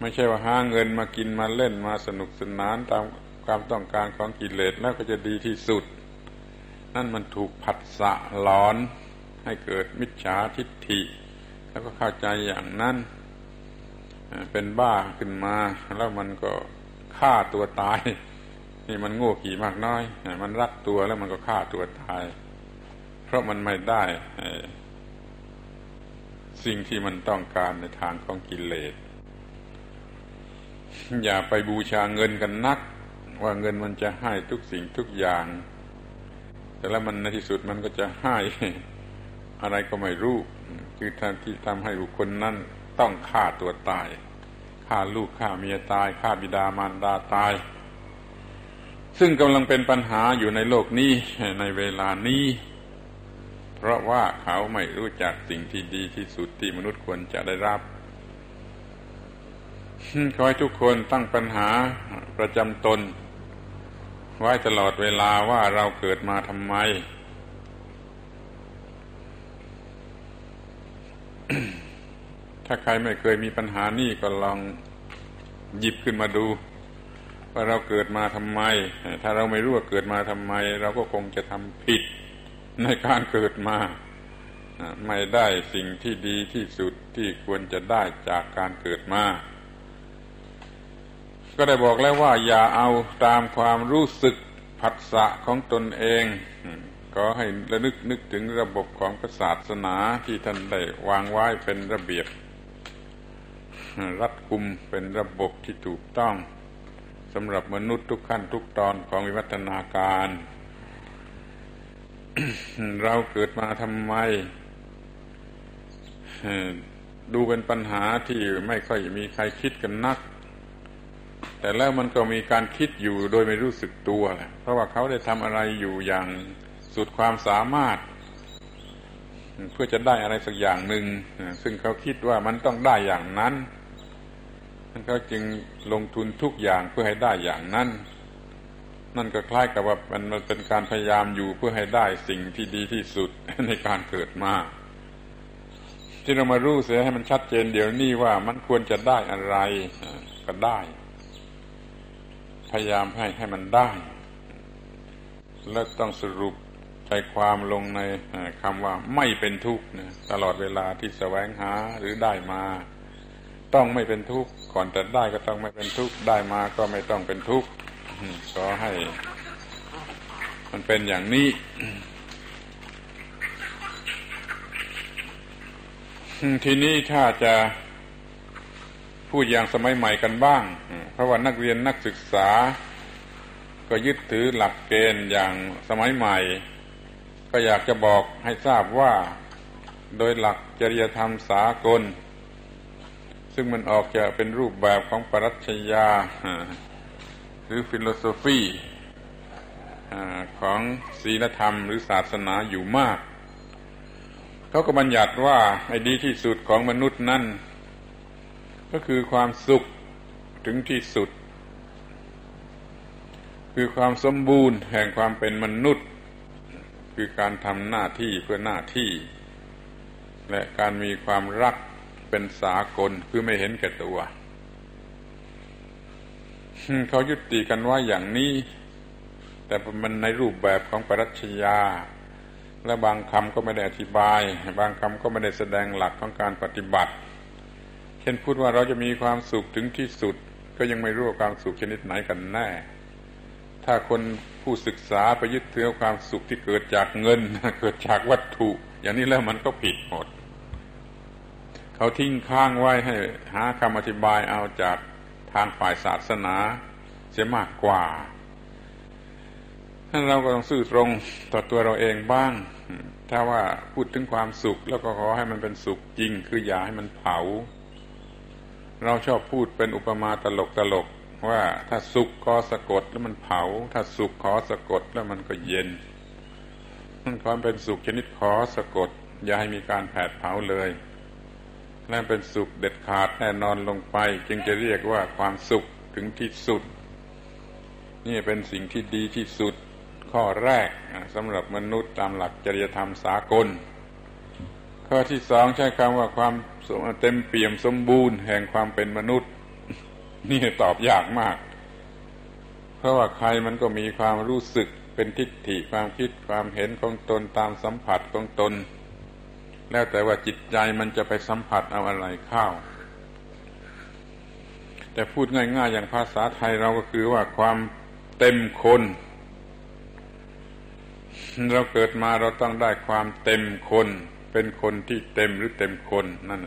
ไม่ใช่ว่าหาเงินมากินมาเล่นมาสนุกสนานตามความต้องการของกิเลสแล้วก็จะดีที่สุด นั่นมันถูกผัดสะหลอน ให้เกิดมิจฉาทิฏฐิ แล้วก็เข้าใจอย่างนั้น เป็นบ้าขึ้นมาแล้วมันก็ฆ่าตัวตาย นี่มันโง่ขี่มากน้อย มันรักตัวแล้วมันก็ฆ่าตัวตาย เพราะมันไม่ได้สิ่งที่มันต้องการในทางของกิเลส อย่าไปบูชาเงินกันนัก ว่าเงินมันจะให้ทุกสิ่งทุกอย่าง แต่แล้วมันในที่สุดมันก็จะให้ อะไรก็ไม่รู้ คือทที่ทำให้บุคคลนั้นต้องฆ่าตัวตายฆ่าลูกฆ่าเมียตายฆ่าบิดามารดาตาย ซึ่งกำลังเป็นปัญหาอยู่ในโลกนี้ในเวลานี้ เพราะว่าเขาไม่รู้จักสิ่งที่ดีที่สุดที่มนุษย์ควรจะได้รับขอให้ทุกคนตั้งปัญหาประจำตน ไว้ตลอดเวลาว่าเราเกิดมาทำไม ถ้าใครไม่เคยมีปัญหานี่ก็ลองหยิบขึ้นมาดู ว่าเราเกิดมาทำไม ถ้าเราไม่รู้ว่าเกิดมาทำไม เราก็คงจะทำผิดในการเกิดมา ไม่ได้สิ่งที่ดีที่สุดที่ควรจะได้จากการเกิดมา ก็ได้บอกแล้วว่าอย่าเอาตามความรู้สึกผัสสะของตนเอง ก็ให้ระลึกนึกถึงระบบของศาสนาที่ท่านได้วางไว้เป็นระเบียบ รัดกุมเป็นระบบที่ถูกต้องสำหรับมนุษย์ทุกขั้นทุกตอนของวิวัฒนาการ เราเกิดมาทำไม ดูเป็นปัญหาที่ไม่ค่อยมีใครคิดกันนัก แต่แล้วมันก็มีการคิดอยู่โดยไม่รู้สึกตัวแหละเพราะว่าเขาได้ทำอะไรอยู่อย่าง สุดความสามารถ เพื่อจะได้อะไรสักอย่างหนึ่งซึ่งเขาคิดว่ามันต้องได้อย่างนั้นเขาจึงลงทุนทุกอย่างเพื่อให้ได้อย่างนั้น นั่นก็คล้ายกับว่ามันมันเป็นการพยายามอยู่เพื่อให้ได้สิ่งที่ดีที่สุดในการเกิดมาที่เรามารู้เสียให้มันชัดเจนเดี๋ยวนี้ว่ามันควรจะได้อะไรก็ได้ พยายามให้ให้มันได้ แล้วต้องสรุป ใจความลงในคำว่าไม่เป็นทุกข์ตลอดเวลาที่แสวงหาหรือได้มา ต้องไม่เป็นทุกข์ก่อนจะได้ก็ต้องไม่เป็นทุกข์ได้มาก็ไม่ต้องเป็นทุกข์ก็ให้ มันเป็นอย่างนี้ทีนี้ถ้าจะพูดอย่างสมัยใหม่กันบ้าง เพราะว่านักเรียนนักศึกษา ก็ยึดถือหลักเกณฑ์อย่างสมัยใหม่ ก็อยากจะบอกให้ทราบว่า โดยหลักจริยธรรมสากล ซึ่งมันออกจะเป็นรูปแบบของปรัชญาหรือ philosophy ของศีลธรรมหรือศาสนาอยู่มาก เขาก็บัญญัติว่าไอ้ดีที่สุดของมนุษย์นั่น ก็คือความสุขถึงที่สุด คือความสมบูรณ์แห่งความเป็นมนุษย์ คือการทำหน้าที่เพื่อหน้าที่ และการมีความรักเป็นสากลคือไม่เห็นแก่ตัว เขายุติกันว่าอย่างนี้ แต่มันในรูปแบบของปรัชญา และบางคำก็ไม่ได้อธิบาย บางคำก็ไม่ได้แสดงหลักของการปฏิบัติ เช่นพูดว่าเราจะมีความสุขถึงที่สุด ก็ยังไม่รู้ว่าความสุขชนิดไหนกันแน่ ถ้าคนผู้ศึกษาไปยึดถือความสุขที่เกิดจากเงิน เกิดจากวัตถุ อย่างนี้แล้วมันก็ผิดหมด เขาทิ้งข้างไว้ให้หาคำอธิบายเอาจากทางฝ่ายศาสนาเสียมากกว่าท่านเราก็ต้องซื่อตรงต่อตัวเราเองบ้าง ถ้าว่าพูดถึงความสุข แล้วก็ขอให้มันเป็นสุขจริง คืออย่าให้มันเผา เราชอบพูดเป็นอุปมาตลกตลก ว่าถ้าสุขขอสะกดแล้วมันเผา ถ้าสุขขอสะกดแล้วมันก็เย็นมันความเป็นสุขชนิดขอสะกด อย่าให้มีการแผดเผาเลยและเป็นสุขเด็ดขาดแน่นอนลงไป จึงจะเรียกว่าความสุขถึงที่สุด นี่เป็นสิ่งที่ดีที่สุดข้อแรกสำหรับมนุษย์ตามหลักจริยธรรมสากล ข้อที่สองใช้คำว่าความเต็มเปี่ยมสมบูรณ์แห่งความเป็นมนุษย์ นี่ตอบยากมาก เพราะว่าใครมันก็มีความรู้สึกเป็นทิฏฐิความคิดความเห็นของตนตามสัมผัสของตน แล้วแต่ว่าจิตใจมันจะไปสัมผัสเอาอะไรเข้าแต่พูดง่ายๆอย่างภาษาไทยเราก็คือว่าความเต็มคน เราเกิดมาเราต้องได้ความเต็มคน เป็นคนที่เต็มหรือเต็มคนนั่น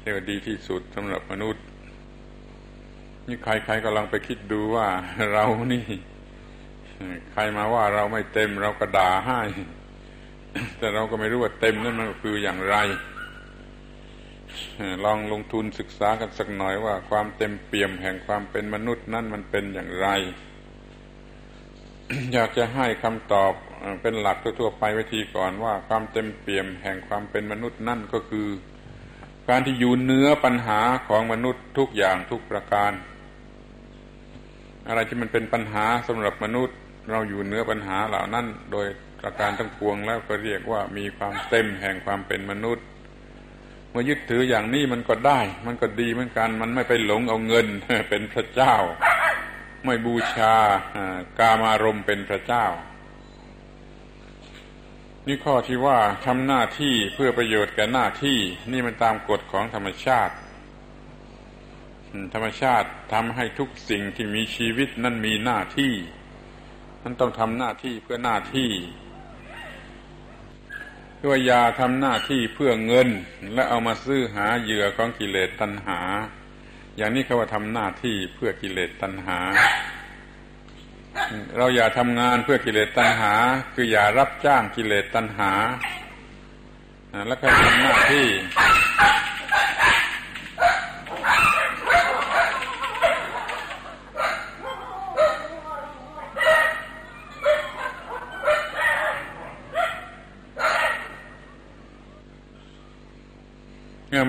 เรียกว่าดีที่สุดสำหรับมนุษย์ นี่ใครๆกำลังไปคิดดูว่าเรานี่ ใครมาว่าเราไม่เต็มเราก็ด่าให้ แต่เราก็ไม่รู้ว่าเต็มนั่นมันคืออย่างไร ลองลงทุนศึกษากันสักหน่อยว่าความเต็มเปี่ยมแห่งความเป็นมนุษย์นั่นมันเป็นอย่างไร อยากจะให้คำตอบเป็นหลักทั่วไปไวิธีก่อนว่าความเต็มเปี่ยมแห่งความเป็นมนุษย์นั่นก็คือการที่อยู่เนื้อปัญหาของมนุษย์ทุกอย่างทุกประการ อะไรที่มันเป็นปัญหาสำหรับมนุษย์ เราอยู่เนื้อปัญหาเหล่านั้น โดยประการทั้งปวงแล้วก็เรียกว่ามีความเต็มแห่งความเป็นมนุษย์ เมื่อยึดถืออย่างนี้มันก็ได้ มันก็ดีเหมือนกัน มันไม่ไปหลงเอาเงินเป็นพระเจ้า ไม่บูชากามารมเป็นพระเจ้านี่ข้อที่ว่าทำหน้าที่เพื่อประโยชน์แก่หน้าที่ นี่มันตามกฎของธรรมชาติ ธรรมชาติทำให้ทุกสิ่งที่มีชีวิตนั้นมีหน้าที่ มันต้องทำหน้าที่เพื่อหน้าที่ตัวยาทำหน้าที่เพื่อเงิน และเอามาซื้อหาเหยื่อของกิเลสตัณหา อย่างนี้เขาว่าทำหน้าที่เพื่อกิเลสตัณหา เราอย่าทำงานเพื่อกิเลสตัณหา คืออย่ารับจ้างกิเลสตัณหา แล้วก็ทำหน้าที่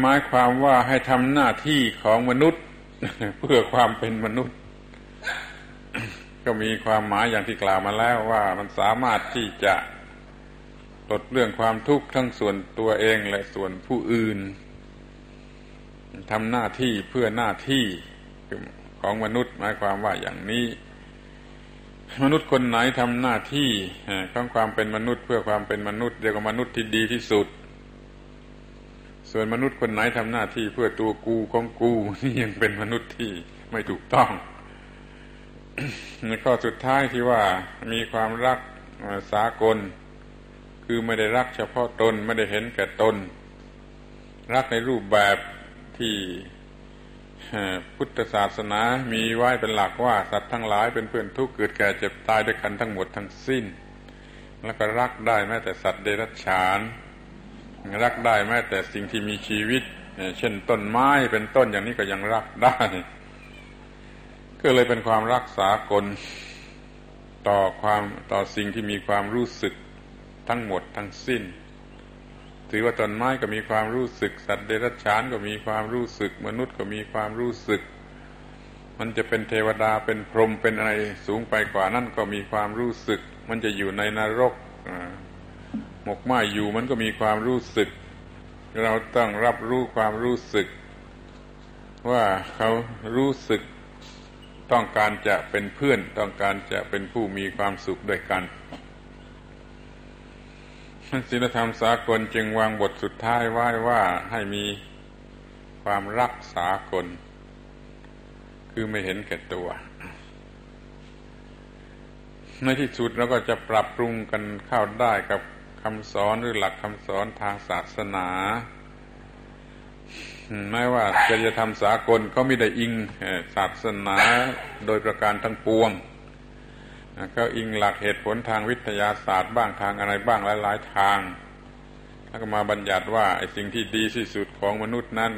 หมายความว่าให้ทำหน้าที่ของมนุษย์ เพื่อความเป็นมนุษย์ ก็มีความหมายอย่างที่กล่าวมาแล้วว่ามันสามารถที่จะลดเรื่องความทุกข์ทั้งส่วนตัวเองและส่วนผู้อื่นทำหน้าที่เพื่อหน้าที่ของมนุษย์ หมายความว่าอย่างนี้ มนุษย์คนไหนทำหน้าที่ของความเป็นมนุษย์ เพื่อความเป็นมนุษย์เรียกว่ามนุษย์ที่ดีที่สุด ส่วนมนุษย์คนไหนทำหน้าที่เพื่อตัวกูของกูนี่ยังเป็นมนุษย์ที่ไม่ถูกต้องในข้อสุดท้ายที่ว่ามีความรักสากล คือไม่ได้รักเฉพาะตนไม่ได้เห็นแก่ตน รักในรูปแบบที่พุทธศาสนามีไว้เป็นหลักว่าสัตว์ทั้งหลายเป็นเพื่อนทุกข์เกิดแก่เจ็บตายด้วยกันทั้งหมดทั้งสิ้น แล้วก็รักได้แม้แต่สัตว์เดรัจฉาน รักได้แม้แต่สิ่งที่มีชีวิต เช่นต้นไม้เป็นต้นอย่างนี้ก็ยังรักได้ ก็เลยเป็นความรักษากลต่อความต่อสิ่งที่มีความรู้สึกทั้งหมดทั้งสิ้น ถือว่าต้นไม้ก็มีความรู้สึก สัตว์เดรัจฉานก็มีความรู้สึก มนุษย์ก็มีความรู้สึก มันจะเป็นเทวดาเป็นพรหมเป็นอะไรสูงไปกว่านั่นก็มีความรู้สึก มันจะอยู่ในนรก หมกไหมอยู่มันก็มีความรู้สึก เราต้องรับรู้ความรู้สึก ว่าเขารู้สึกต้องการจะเป็นเพื่อน ต้องการจะเป็นผู้มีความสุขด้วยกันศีลธรรมสากลจึงวางบทสุดท้ายไว้ว่าให้มีความรักสากล คือไม่เห็นแก่ตัว ในที่สุดเราก็จะปรับปรุงกันเข้าได้กับ คำสอนหรือหลักคำสอนทางศาสนาแม้ว่าจะจะทำสากลเขาไม่ได้อิงศาสนาโดยประการทั้งปวงเขาอิงหลักเหตุผลทางวิทยาศาสตร์บ้างทางอะไรบ้างหลายๆทางแล้วก็มาบัญญัติว่าไอ้สิ่งที่ดีที่สุดของมนุษย์นั้น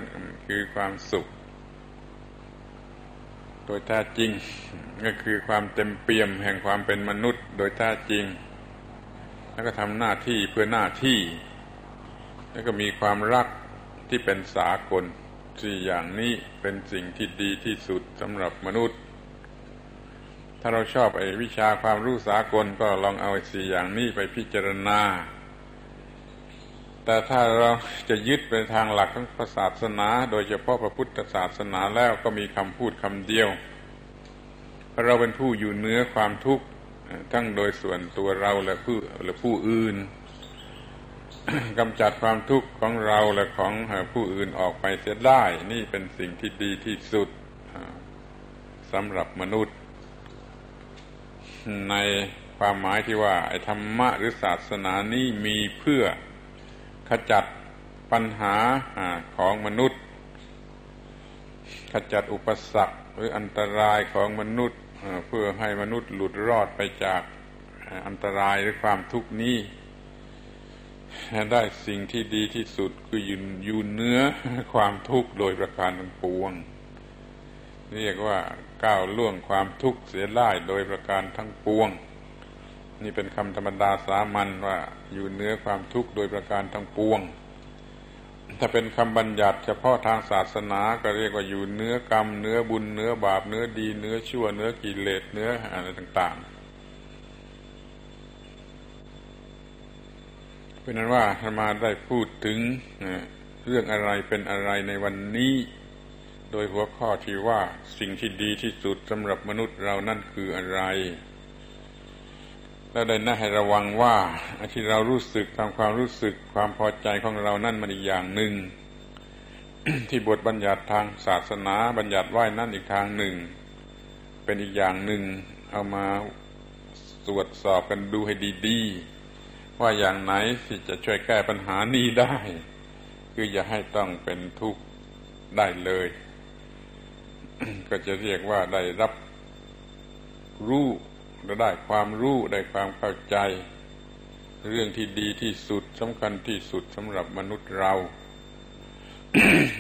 คือความสุข โดยแท้จริง ก็คือความเต็มเปี่ยมแห่งความเป็นมนุษย์ โดยแท้จริง แล้วก็ทำหน้าที่เพื่อหน้าที่ แล้วก็มีความรักที่เป็นสากลสี่อย่างนี้เป็นสิ่งที่ดีที่สุดสำหรับมนุษย์ ถ้าเราชอบไอ้วิชาความรู้สากลก็ลองเอาสี่อย่างนี้ไปพิจารณา แต่ถ้าเราจะยึดไปทางหลักของศาสนา โดยเฉพาะพระพุทธศาสนาแล้วก็มีคำพูดคำเดียว เราเป็นผู้อยู่เหนือความทุกข์ ทั้งโดยส่วนตัวเราและผู้และผู้อื่นกำจัดความทุกข์ของเราและของผู้อื่นออกไปเสียได้ นี่เป็นสิ่งที่ดีที่สุดสำหรับมนุษย์ ในความหมายที่ว่าไอ้ธรรมะหรือศาสนานี้มีเพื่อขจัดปัญหาของมนุษย์ ขจัดอุปสรรคหรืออันตรายของมนุษย์ เพื่อให้มนุษย์หลุดรอดไปจากอันตรายหรือความทุกข์นี้ ได้สิ่งที่ดีที่สุดคือยืนยูนเนื้อความทุกข์โดยประการทั้งปวง เรียกว่าก้าวล่วงความทุกข์เสียได้โดยประการทั้งปวง นี่เป็นคำธรรมดาสามัญว่าอยู่เนื้อความทุกข์โดยประการทั้งปวง ถ้าเป็นคำบัญญัติ เฉพาะทางศาสนาก็เรียกว่าอยู่เนื้อกรรม เนื้อบุญเนื้อบาปเนื้อดี เนื้อชั่ว เนื้อกิเลสเนื้ออะไรต่างๆ เป็นนั้นว่าธรรมาได้พูดถึงเรื่องอะไรเป็นอะไรในวันนี้ โดยหัวข้อที่ว่าสิ่งที่ดีที่สุดสำหรับมนุษย์เรานั่นคืออะไร แล้วได้น่าให้ระวังว่าที่เรารู้สึกทำความรู้สึกความพอใจของเรานั่นมันอีกอย่างหนึ่ง ที่บทบัญญัติทางศาสนาบัญญัติไว้นั่นอีกทางหนึ่ง เป็นอีกอย่างหนึ่ง เอามาตรวจสอบกันดูให้ดีๆ ว่าอย่างไหนที่จะช่วยแก้ปัญหานี้ได้ คืออย่าให้ต้องเป็นทุกข์ได้เลย ก็จะเรียกว่าได้รับรู้ ได้ความรู้ได้ความเข้าใจ เรื่องที่ดีที่สุดสำคัญที่สุดสำหรับมนุษย์เรา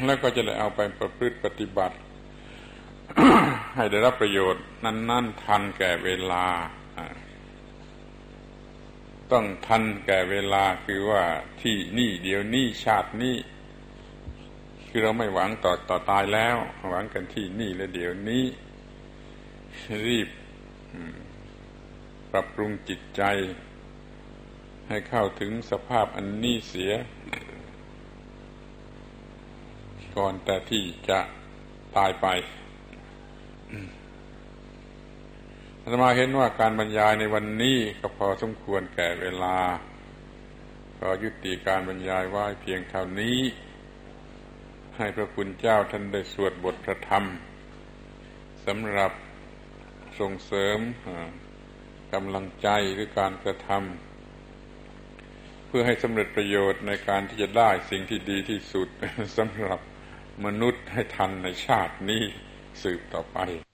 แล้วก็จะได้เอาไปประพฤติปฏิบัติ ให้ได้รับประโยชน์นั้น ๆ ทันแก่เวลา ต้องทันแก่เวลาคือว่าที่นี่เดี๋ยวนี้ชาตินี้คือเราไม่หวังต่อต่อตายแล้ว หวังกันที่นี่และเดี๋ยวนี้ รีบ ปรับปรุงจิตใจ ให้เข้าถึงสภาพอันนี้เสีย ก่อนแต่ที่จะตายไปอาตมาเห็นว่าการบรรยายในวันนี้ก็พอสมควรแก่เวลา ก็ยุติการบรรยายไว้เพียงเท่านี้ ให้พระคุณเจ้าท่านได้สวดบทพระธรรมสำหรับส่งเสริม กำลังใจหรือการกระทำเพื่อให้สำเร็จประโยชน์ในการที่จะได้สิ่งที่ดีที่สุดสำหรับมนุษย์ให้ทันในชาตินี้สืบต่อไป